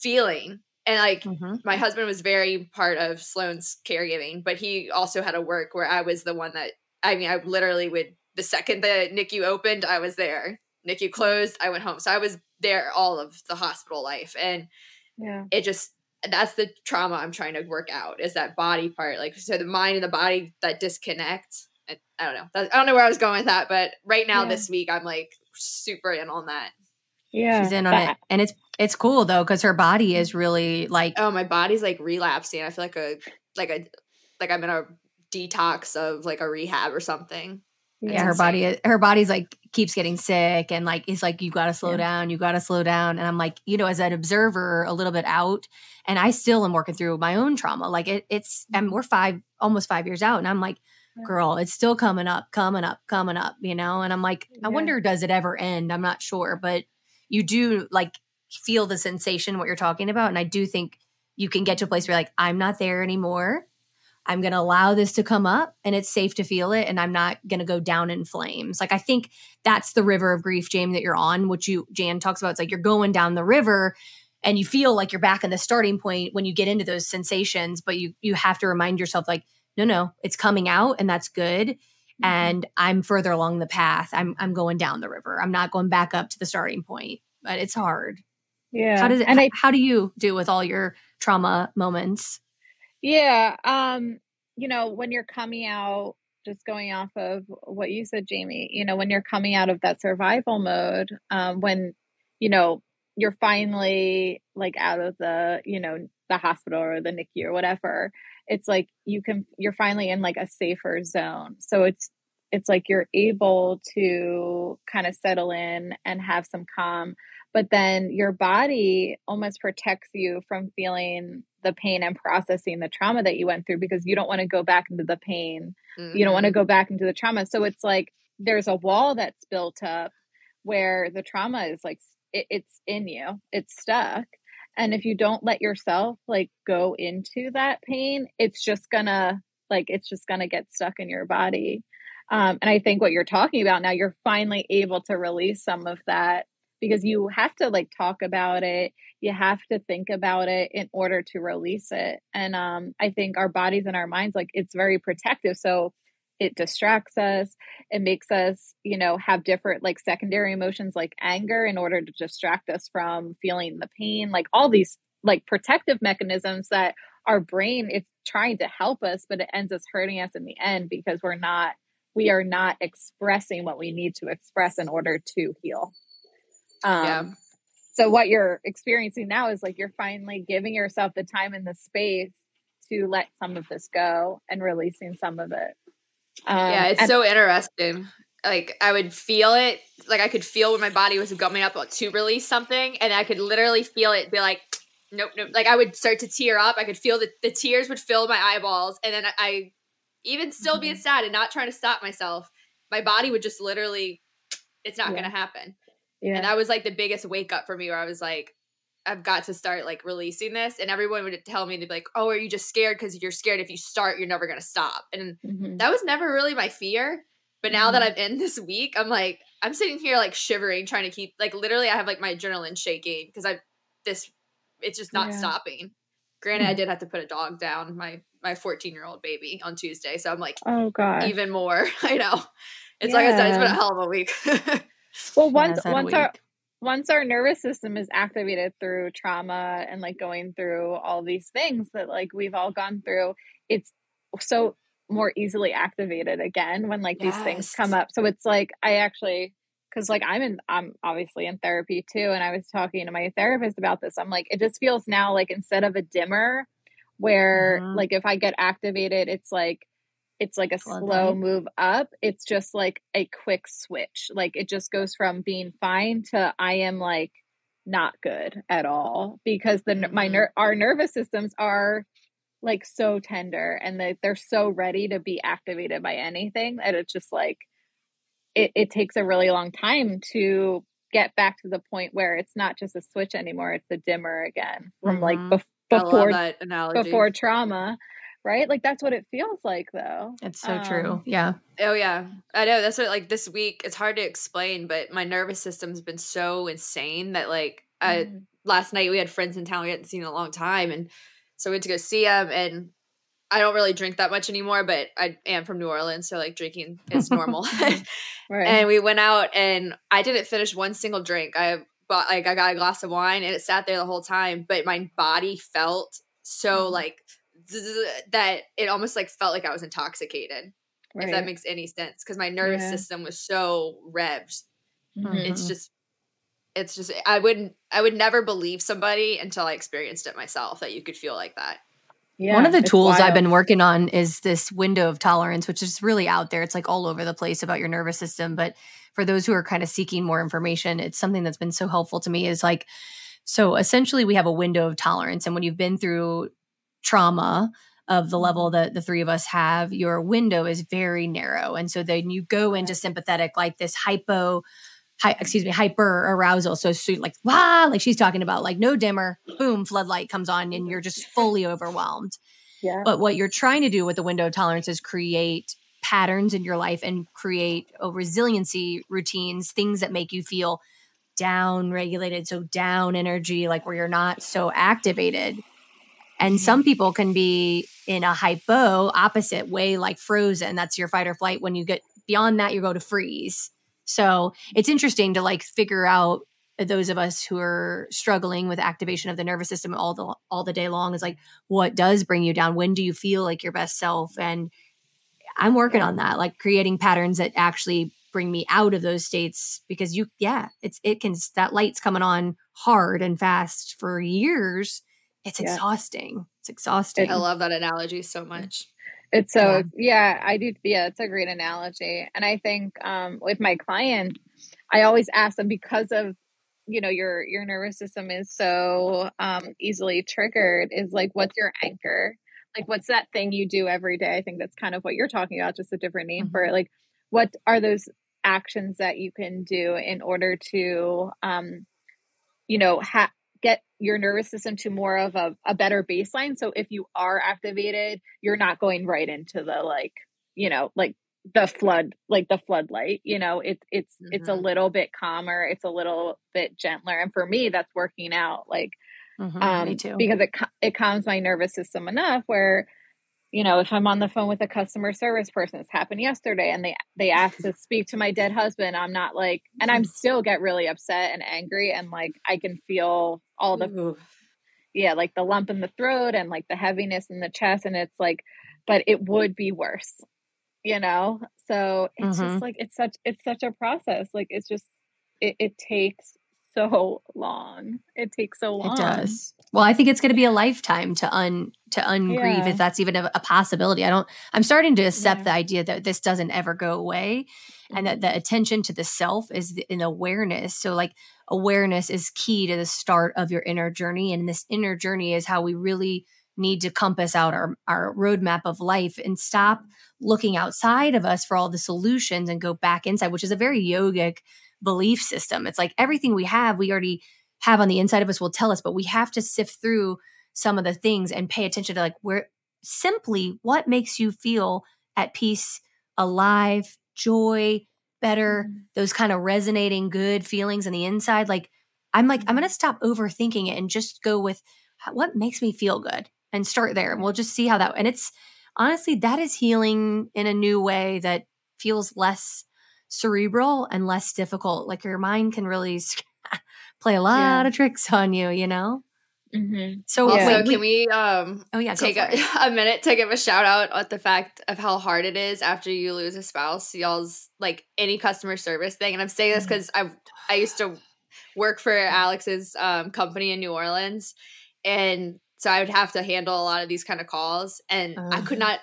feeling. And like mm-hmm. my husband was very part of sloan's caregiving but he also had a work where i was the one that i mean i literally would the second the nicu opened i was there. Nicu closed i went home. So i was there all of the hospital life and yeah. it just that's the trauma i'm trying to work out is that body part like so the mind and the body that disconnect I, I don't know. I don't know where I was going with that, but right now yeah. this week I'm like super in on that. Yeah, she's in on it, and it's it's cool though because her body is really like oh my body's like relapsing. I feel like a like a like I'm in a detox of like a rehab or something. It's yeah, her insane. body her body's like keeps getting sick and like it's like you got to slow yeah. down, you got to slow down and I'm like, you know, as an observer a little bit out and I still am working through my own trauma. Like it it's and we're 5 almost 5 years out and I'm like girl, it's still coming up, coming up, coming up, you know? And I'm like, I wonder, does it ever end? I'm not sure, but you do like feel the sensation, what you're talking about. And I do think you can get to a place where like, I'm not there anymore. I'm going to allow this to come up and it's safe to feel it. And I'm not going to go down in flames. Like, I think that's the river of grief, James, that you're on, which you, Jan talks about. It's like you're going down the river and you feel like you're back in the starting point when you get into those sensations, but you, you have to remind yourself, like, no, no, it's coming out and that's good. Mm-hmm. And I'm further along the path. I'm I'm going down the river. I'm not going back up to the starting point. But it's hard. Yeah. How does it and I, how do you do with all your trauma moments? Yeah. Um, you know, when you're coming out, just going off of what you said, Jami, you know, when you're coming out of that survival mode, um, when, you know, you're finally like out of the, you know, the hospital or the NICU or whatever, it's like you can you're finally in like a safer zone. So it's it's like you're able to kind of settle in and have some calm but then your body almost protects you from feeling the pain and processing the trauma that you went through because you don't want to go back into the pain. Mm-hmm. You don't want to mm-hmm. go back into the trauma. So it's like there's a wall that's built up where the trauma is like it, it's in you, it's stuck. And if you don't let yourself like go into that pain, it's just gonna like it's just gonna get stuck in your body. Um, and I think what you're talking about now, you're finally able to release some of that because you have to like talk about it. You have to think about it in order to release it. And um i think our bodies and our minds like it's very protective. So it distracts us it makes us you know have different like secondary emotions like anger in order to distract us from feeling the pain like all these like protective mechanisms that our brain it's trying to help us but it ends us hurting us in the end because we're not we are not expressing what we need to express in order to heal um, yeah. So what you're experiencing now is like you're finally giving yourself the time and the space to let some of this go and releasing some of it. Um, yeah, it's and- so interesting. Like I would feel it, like I could feel when my body was gumming up to release something, and I could literally feel it be like, nope, nope. Like I would start to tear up. I could feel that the tears would fill my eyeballs, and then I, I even still mm-hmm. being sad and not trying to stop myself, my body would just literally, it's not yeah. going to happen. Yeah. And that was like the biggest wake up for me where I was like, I've got to start like releasing this. And everyone would tell me, they'd be like, oh, are you just scared? Because you're scared if you start, you're never going to stop. And mm-hmm. that was never really my fear. But now mm-hmm. that I'm in this week, I'm like, I'm sitting here like shivering, trying to keep, like, literally, I have like my adrenaline shaking because I've this, it's just not yeah. stopping. Granted, mm-hmm. I did have to put a dog down, my my 14 year old baby on Tuesday. So I'm like, oh god, even more. I know. It's yeah. like I said, it's been a hell of a week. Well, once once our once our nervous system is activated through trauma and like going through all these things that like we've all gone through, it's so more easily activated again when like yes. these things come up. So it's like I actually because like I'm in I'm obviously in therapy too and I was talking to my therapist about this. I'm like it just feels now like instead of a dimmer where mm-hmm. like if I get activated it's like it's like a slow move up. It's just like a quick switch. Like it just goes from being fine to I am like not good at all because the mm-hmm. my ner- our nervous systems are like so tender and they, they're so ready to be activated by anything that it's just like it, it takes a really long time to get back to the point where it's not just a switch anymore it's a dimmer again from mm-hmm. like bef- before before trauma right? Like that's what it feels like though. It's so um, true. Yeah. Oh yeah. I know. That's what like this week it's hard to explain, but my nervous system's been so insane that like I mm. last night we had friends in town we hadn't seen in a long time and so we went to go see them and I don't really drink that much anymore, but I am from New Orleans, so like drinking is normal. right. And we went out and I didn't finish one single drink. I bought like I got a glass of wine and it sat there the whole time, but my body felt so mm. like that it almost like felt like I was intoxicated. Right. If that makes any sense, because my nervous yeah. system was so revved. Mm-hmm. It's just, it's just. I wouldn't. I would never believe somebody until I experienced it myself that you could feel like that. Yeah, One of the tools wild. I've been working on is this window of tolerance, which is really out there. It's like all over the place about your nervous system. But for those who are kind of seeking more information, it's something that's been so helpful to me. Is like, so essentially, we have a window of tolerance, and when you've been through trauma of the level mm-hmm. that the three of us have, your window is very narrow. And so then you go into sympathetic, like this hypo, hi, excuse me, hyper arousal. So, so like, wow, like she's talking about, like no dimmer, boom, floodlight comes on and you're just fully overwhelmed. Yeah. But what you're trying to do with the window tolerance is create patterns in your life and create a resiliency routines, things that make you feel down regulated. So down energy, like where you're not so activated And mm-hmm. some people can be in a hypo opposite way, like frozen. That's your fight or flight. When you get beyond that, you go to freeze. So it's interesting to like figure out those of us who are struggling with activation of the nervous system all the all the day long is like what does bring you down when do you feel like your best self and i'm working on that like creating patterns that actually bring me out of those states because you yeah it's it can that light's coming on hard and fast for years it's yeah. exhausting. It's exhausting. i love that analogy so much. It's so yeah. yeah i do yeah it's a great analogy. And i think um with my clients i always ask them because of you know your your nervous system is so um easily triggered is like what's your anchor? Like what's that thing you do every day? I think that's kind of what you're talking about just a different name mm-hmm. for it. Like what are those actions that you can do in order to um you know ha- get your nervous system to more of a, a better baseline so if you are activated you're not going right into the like you know like the flood like the floodlight you know it's it's mm-hmm. it's a little bit calmer it's a little bit gentler and for me that's working out like mm-hmm, um me too. because it it calms my nervous system enough where you know if i'm on the phone with a customer service person it's happened yesterday and they they ask to speak to my dead husband i'm not like and i'm still get really upset and angry and like i can feel all the Ooh. yeah like the lump in the throat and like the heaviness in the chest and it's like but it would be worse you know so it's mm-hmm. just like it's such it's such a process like it's just it, it takes so long it takes so long it does well i think it's going to be a lifetime to un to ungrieve yeah. if that's even a, a, possibility i don't i'm starting to accept yeah. the idea that this doesn't ever go away mm-hmm. and that the attention to the self is an awareness so like awareness is key to the start of your inner journey and this inner journey is how we really need to compass out our, our roadmap of life and stop looking outside of us for all the solutions and go back inside, which is a very yogic belief system. It's like everything we have, we already have on the inside of us will tell us, but we have to sift through some of the things and pay attention to like where simply what makes you feel at peace, alive, joy, better, mm-hmm. those kind of resonating good feelings on the inside. Like I'm like, I'm going to stop overthinking it and just go with what makes me feel good and start there. And we'll just see how that, and it's honestly, that is healing in a new way that feels less cerebral and less difficult. Like your mind can really play a lot yeah. of tricks on you, you know? Mm-hmm. So, yeah. wait, can we um oh yeah take a, a, minute to give a shout out at the fact of how hard it is after you lose a spouse y'all's like any customer service thing and i'm saying this because mm-hmm. i i used to work for alix's um, company in new orleans and so I would have to handle a lot of these kind of calls and uh-huh. I could uh-huh. not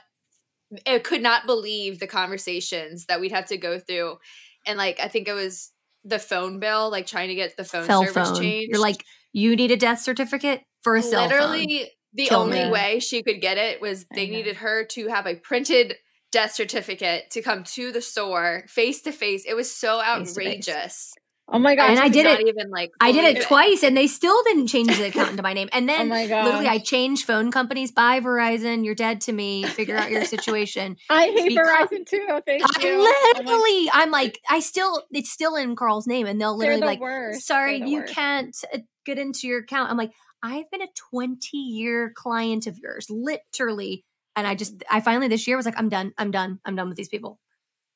I could not believe the conversations that we'd have to go through. And like I think it was the phone bill, like trying to get the phone cell service phone. changed. You're like, you need a death certificate for a cell Literally, the Kill only me. way she could get it was they needed her to have a printed death certificate to come to the store face to face. It was so outrageous. Oh my god! And I did it even like I did it, it, twice, and they still didn't change the account into my name. And oh then, oh literally, I changed phone companies. Bye, Verizon. You're dead to me. Figure out your situation. I hate because Verizon too. Thank I you. Literally, I'm like, I still, it's still in Carl's name, and they'll literally the like, worst. sorry, you worst. can't uh, get into your account. I'm like, I've been a 20 year client of yours, literally. And I just, I finally this year was like, I'm done. I'm done. I'm done with these people.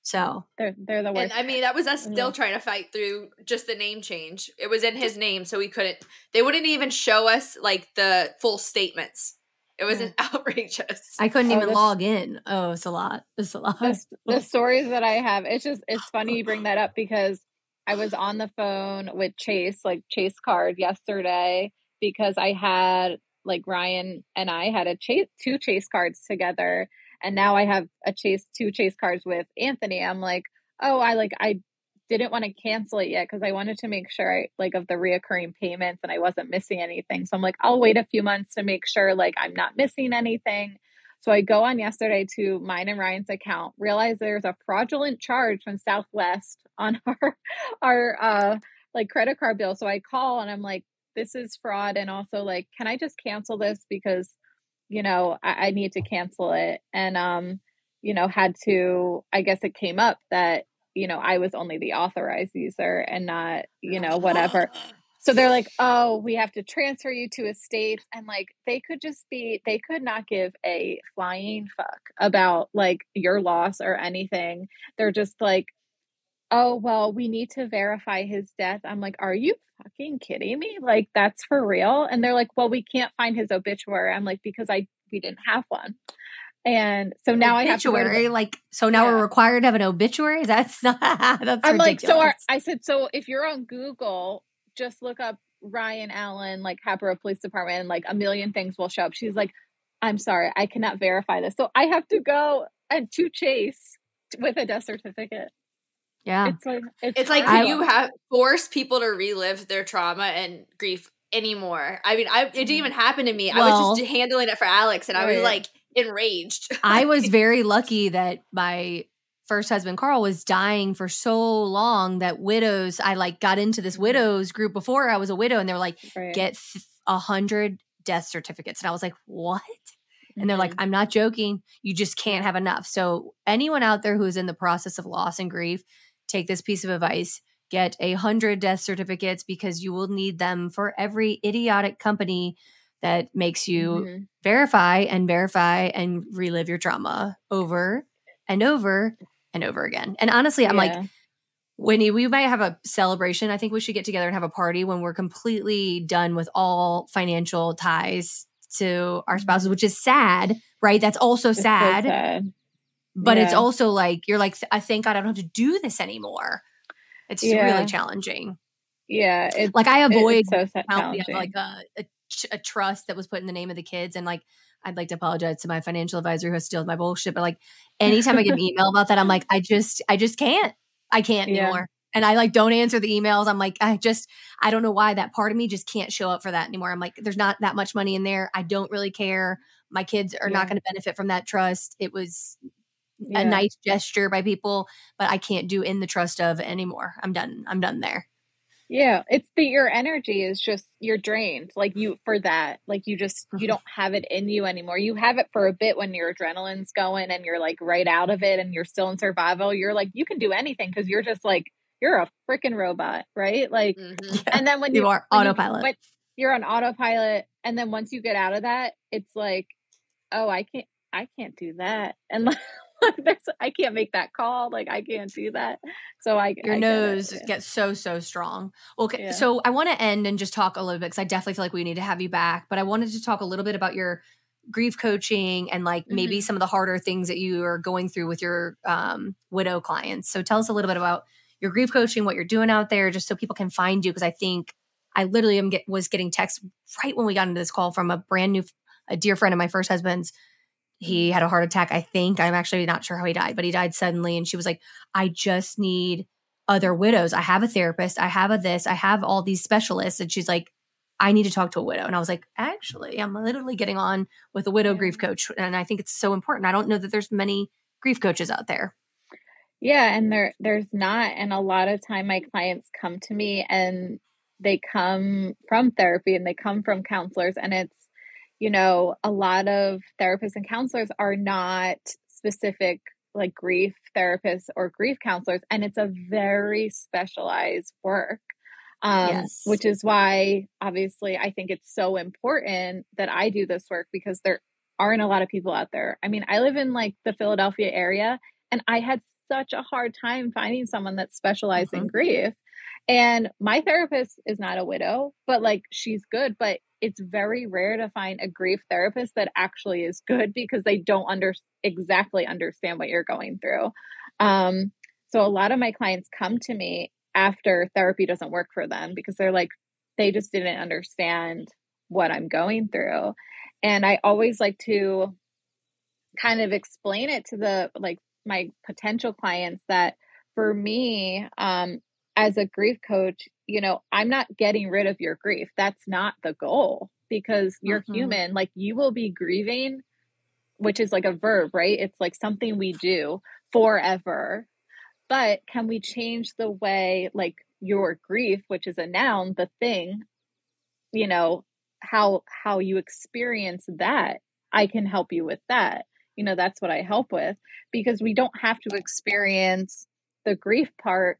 So they're they're the worst. And I mean, that was us still yeah. trying to fight through just the name change. It was in his name, so we couldn't. They wouldn't even show us like the full statements. It was yeah. outrageous. I couldn't oh, even this, log in. Oh, it's a lot. It's a lot. The, the stories that I have, it's just it's funny you bring that up because I was on the phone with Chase, like Chase Card, yesterday because I had like Ryan and I had a chase two Chase cards together and now I have a chase two chase cards with Anthony. I'm like, oh, I like I didn't want to cancel it yet because I wanted to make sure I like of the reoccurring payments and I wasn't missing anything. So I'm like, I'll wait a few months to make sure like I'm not missing anything. So I go on yesterday to mine and Ryan's account, realize there's a fraudulent charge from Southwest on our our uh like credit card bill. So I call and I'm like, this is fraud and also like, can I just cancel this because you know, I, I need to cancel it. And, um, you know, had to, I guess it came up that, you know, I was only the authorized user and not, you know, whatever. so they're like, oh, we have to transfer you to a state. And like, they could just be, they could not give a flying fuck about like your loss or anything. They're just like, oh, well, we need to verify his death. I'm like, are you fucking kidding me? Like, that's for real. And they're like, well, we can't find his obituary. I'm like, because I, we didn't have one. And so now obituary, I have to like so now yeah. we're required to have an obituary. That's not that's I'm ridiculous. like so. Our, I said so. If you're on Google, just look up Ryan Allen, like Hatboro Police Department, and like a million things will show up. She's like, I'm sorry, I cannot verify this. So I have to go and to Chase with a death certificate. Yeah. It's like it's, it's like you have force people to relive their trauma and grief anymore. I mean, I it didn't even happen to me. Well, I was just handling it for Alix and right. I was like enraged. I was very lucky that my first husband Carl was dying for so long that widows I like got into this mm-hmm. widows group before I was a widow and they were like right. get a hundred death certificates and I was like what and they're like mm-hmm. I'm not joking you just can't have enough so anyone out there who's in the process of loss and grief take this piece of advice get a hundred death certificates because you will need them for every idiotic company that makes you mm-hmm. verify and verify and relive your trauma over and over and over again. And honestly, I'm yeah. like, Winnie, we might have a celebration. I think we should get together and have a party when we're completely done with all financial ties to our spouses, which is sad, right? That's also sad. So sad. But yeah. it's also like, you're like, I thank God I don't have to do this anymore. It's yeah. really challenging. Yeah. like I avoid so like a, a, a trust that was put in the name of the kids and like I'd like to apologize to my financial advisor who has with my bullshit. But like anytime I get an email about that, I'm like, I just, I just can't. I can't yeah. anymore. And I like don't answer the emails. I'm like, I just, I don't know why that part of me just can't show up for that anymore. I'm like, there's not that much money in there. I don't really care. My kids are yeah. not going to benefit from that trust. It was yeah. a nice gesture by people, but I can't do in the trust of anymore. I'm done. I'm done there. Yeah, it's the your energy is just you're drained. Like you for that. Like you just you mm-hmm. don't have it in you anymore. You have it for a bit when your adrenaline's going and you're like right out of it and you're still in survival. You're like you can do anything because you're just like you're a freaking robot, right? Like mm-hmm. and then when you, you are autopilot. You, you're on autopilot and then once you get out of that, it's like, oh, I can't I can't do that. And I can't make that call. Like I can't do that. So I your I nose get gets so so strong. Okay, yeah. so I want to end and just talk a little bit because I definitely feel like we need to have you back. But I wanted to talk a little bit about your grief coaching and like mm-hmm. maybe some of the harder things that you are going through with your um, widow clients. So tell us a little bit about your grief coaching, what you're doing out there, just so people can find you. Because I think I literally am get, was getting texts right when we got into this call from a brand new, a dear friend of my first husband's he had a heart attack, I think. I'm actually not sure how he died, but he died suddenly. And she was like, I just need other widows. I have a therapist. I have a this. I have all these specialists. And she's like, I need to talk to a widow. And I was like, actually, I'm literally getting on with a widow grief coach. And I think it's so important. I don't know that there's many grief coaches out there. Yeah, and there there's not. And a lot of time my clients come to me and they come from therapy and they come from counselors and it's you know, a lot of therapists and counselors are not specific like grief therapists or grief counselors, and it's a very specialized work. Um, yes. Which is why, obviously, I think it's so important that I do this work because there aren't a lot of people out there. I mean, I live in like the Philadelphia area, and I had such a hard time finding someone that specialized mm-hmm. in grief. And my therapist is not a widow, but like she's good, but it's very rare to find a grief therapist that actually is good because they don't under exactly understand what you're going through. Um, so a lot of my clients come to me after therapy doesn't work for them because they're like they just didn't understand what I'm going through. And I always like to kind of explain it to the like my potential clients that for me um as a grief coach, you know, I'm not getting rid of your grief. That's not the goal because you're mm-hmm. human. Like you will be grieving, which is like a verb, right? It's like something we do forever. But can we change the way, like your grief, which is a noun, the thing, you know, how how you experience that? I can help you with that. You know, that's what I help with because we don't have to experience the grief part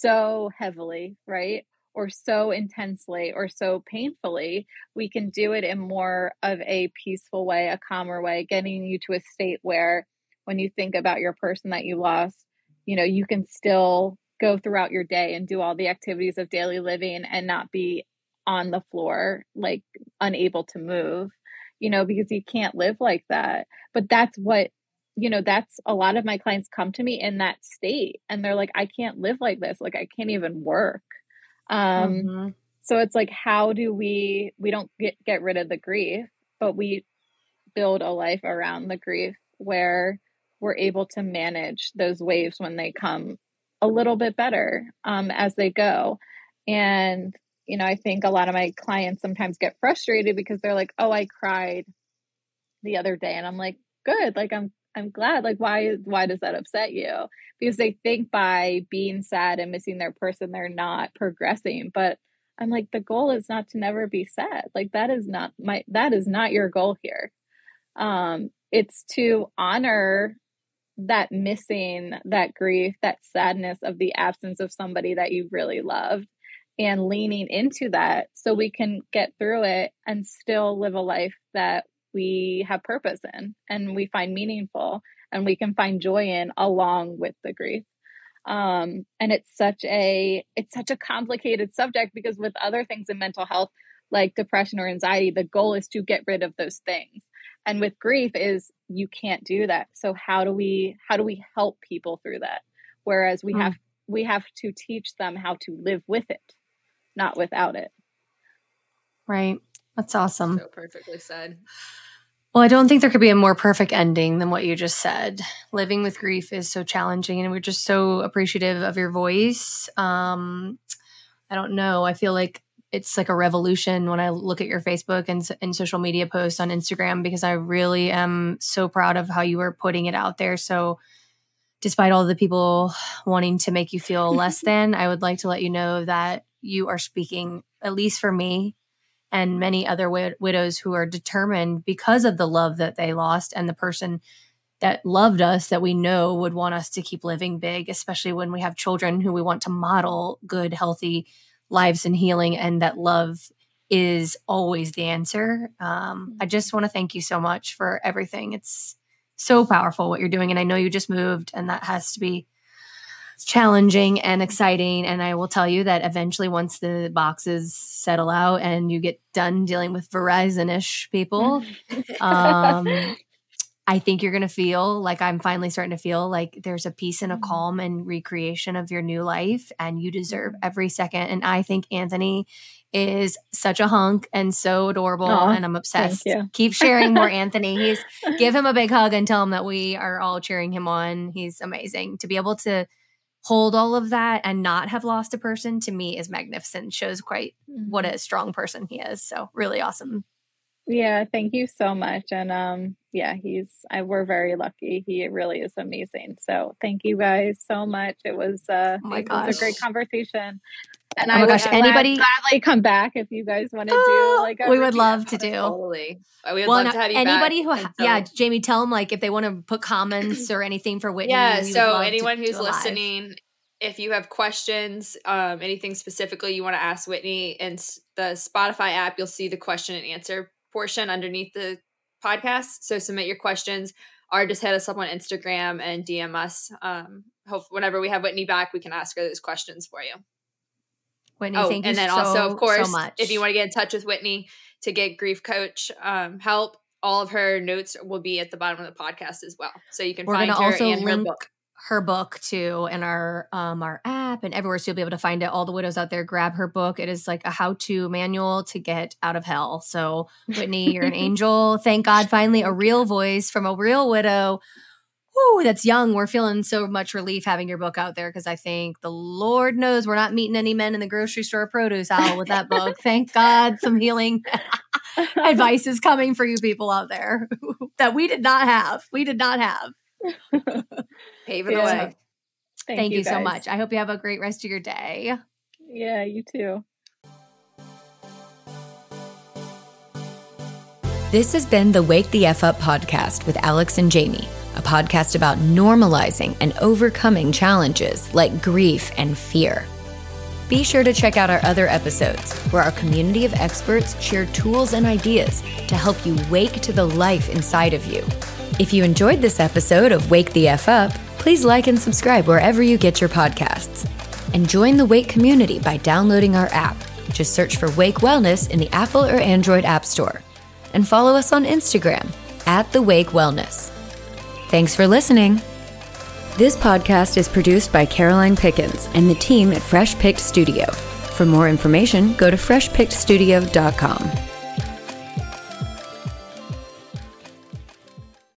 so heavily, right? or so intensely or so painfully, we can do it in more of a peaceful way, a calmer way, getting you to a state where when you think about your person that you lost, you know, you can still go throughout your day and do all the activities of daily living and not be on the floor, like unable to move, you know, because you can't live like that. But that's what, you know, that's a lot of my clients come to me in that state and they're like, I can't live like this. Like, I can't even work. Um, mm-hmm. So it's like, how do we, we don't get, get rid of the grief, but we build a life around the grief where we're able to manage those waves when they come a little bit better um, as they go. And, you know, I think a lot of my clients sometimes get frustrated because they're like, oh, I cried the other day. And I'm like, good. Like, I'm I'm glad. Like, why why does that upset you? Because they think by being sad and missing their person, they're not progressing. But I'm like, the goal is not to never be sad. Like that is not my that is not your goal here. Um, it's to honor that missing, that grief, that sadness of the absence of somebody that you really loved and leaning into that so we can get through it and still live a life that we have purpose in and we find meaningful and we can find joy in along with the grief. Um, and it's such a it's such a complicated subject because with other things in mental health like depression or anxiety the goal is to get rid of those things. And with grief is you can't do that. So how do we how do we help people through that? Whereas we mm. have we have to teach them how to live with it not without it. Right that's awesome so perfectly said well, I don't think there could be a more perfect ending than what you just said. Living with grief is so challenging, and we're just so appreciative of your voice. Um, I don't know. I feel like it's like a revolution when I look at your Facebook and, and social media posts on Instagram because I really am so proud of how you are putting it out there. So, despite all the people wanting to make you feel less than, I would like to let you know that you are speaking, at least for me, and many other wid- widows who are determined because of the love that they lost and the person that loved us that we know would want us to keep living big, especially when we have children who we want to model good, healthy lives and healing, and that love is always the answer. Um, I just want to thank you so much for everything. It's so powerful what you're doing. And I know you just moved, and that has to be challenging and exciting. And I will tell you that eventually, once the boxes settle out and you get done dealing with Verizon ish people, um, I think you're going to feel like I'm finally starting to feel like there's a peace and a mm-hmm. calm and recreation of your new life, and you deserve mm-hmm. every second. And I think Anthony is such a hunk and so adorable, Aww, and I'm obsessed. Keep sharing more, Anthony. He's give him a big hug and tell him that we are all cheering him on. He's amazing to be able to hold all of that and not have lost a person to me is magnificent. Shows quite mm-hmm. what a strong person he is. So really awesome. Yeah thank you so much. And um yeah he's I, we're very lucky. He really is amazing. So thank you guys so much. It was uh oh it was a great conversation and oh I my gosh, anybody gladly come back if you guys want to do oh, like we would love to do totally. We would well, love to have you anybody back. who so, yeah, Jami, tell them like if they want to put comments or anything for Whitney. Yeah, so anyone who's listening, if you have questions, um, anything specifically you want to ask Whitney, in the Spotify app, you'll see the question and answer portion underneath the podcast. So submit your questions, or just hit us up on Instagram and DM us. Um, hope whenever we have Whitney back, we can ask her those questions for you. Whitney, oh, and then so, also, of course, so if you want to get in touch with Whitney to get grief coach um, help, all of her notes will be at the bottom of the podcast as well. So you can We're find her also and link- her book. her book too in our um our app and everywhere so you'll be able to find it. All the widows out there grab her book. It is like a how-to manual to get out of hell. So whitney you're an angel. Thank god finally a real voice from a real widow Woo, that's young. We're feeling so much relief having your book out there because I think the Lord knows we're not meeting any men in the grocery store produce aisle with that book. Thank God some healing advice is coming for you people out there that we did not have. We did not have. Paving yeah. the way. Thank, Thank you, you so much. I hope you have a great rest of your day. Yeah, you too. This has been the Wake the F Up podcast with Alix and Jami, a podcast about normalizing and overcoming challenges like grief and fear. Be sure to check out our other episodes, where our community of experts share tools and ideas to help you wake to the life inside of you. If you enjoyed this episode of Wake the F Up, please like and subscribe wherever you get your podcasts. And join the Wake community by downloading our app. Just search for Wake Wellness in the Apple or Android App Store. And follow us on Instagram at The Wake Wellness. Thanks for listening. This podcast is produced by Caroline Pickens and the team at Fresh Picked Studio. For more information, go to freshpickedstudio.com.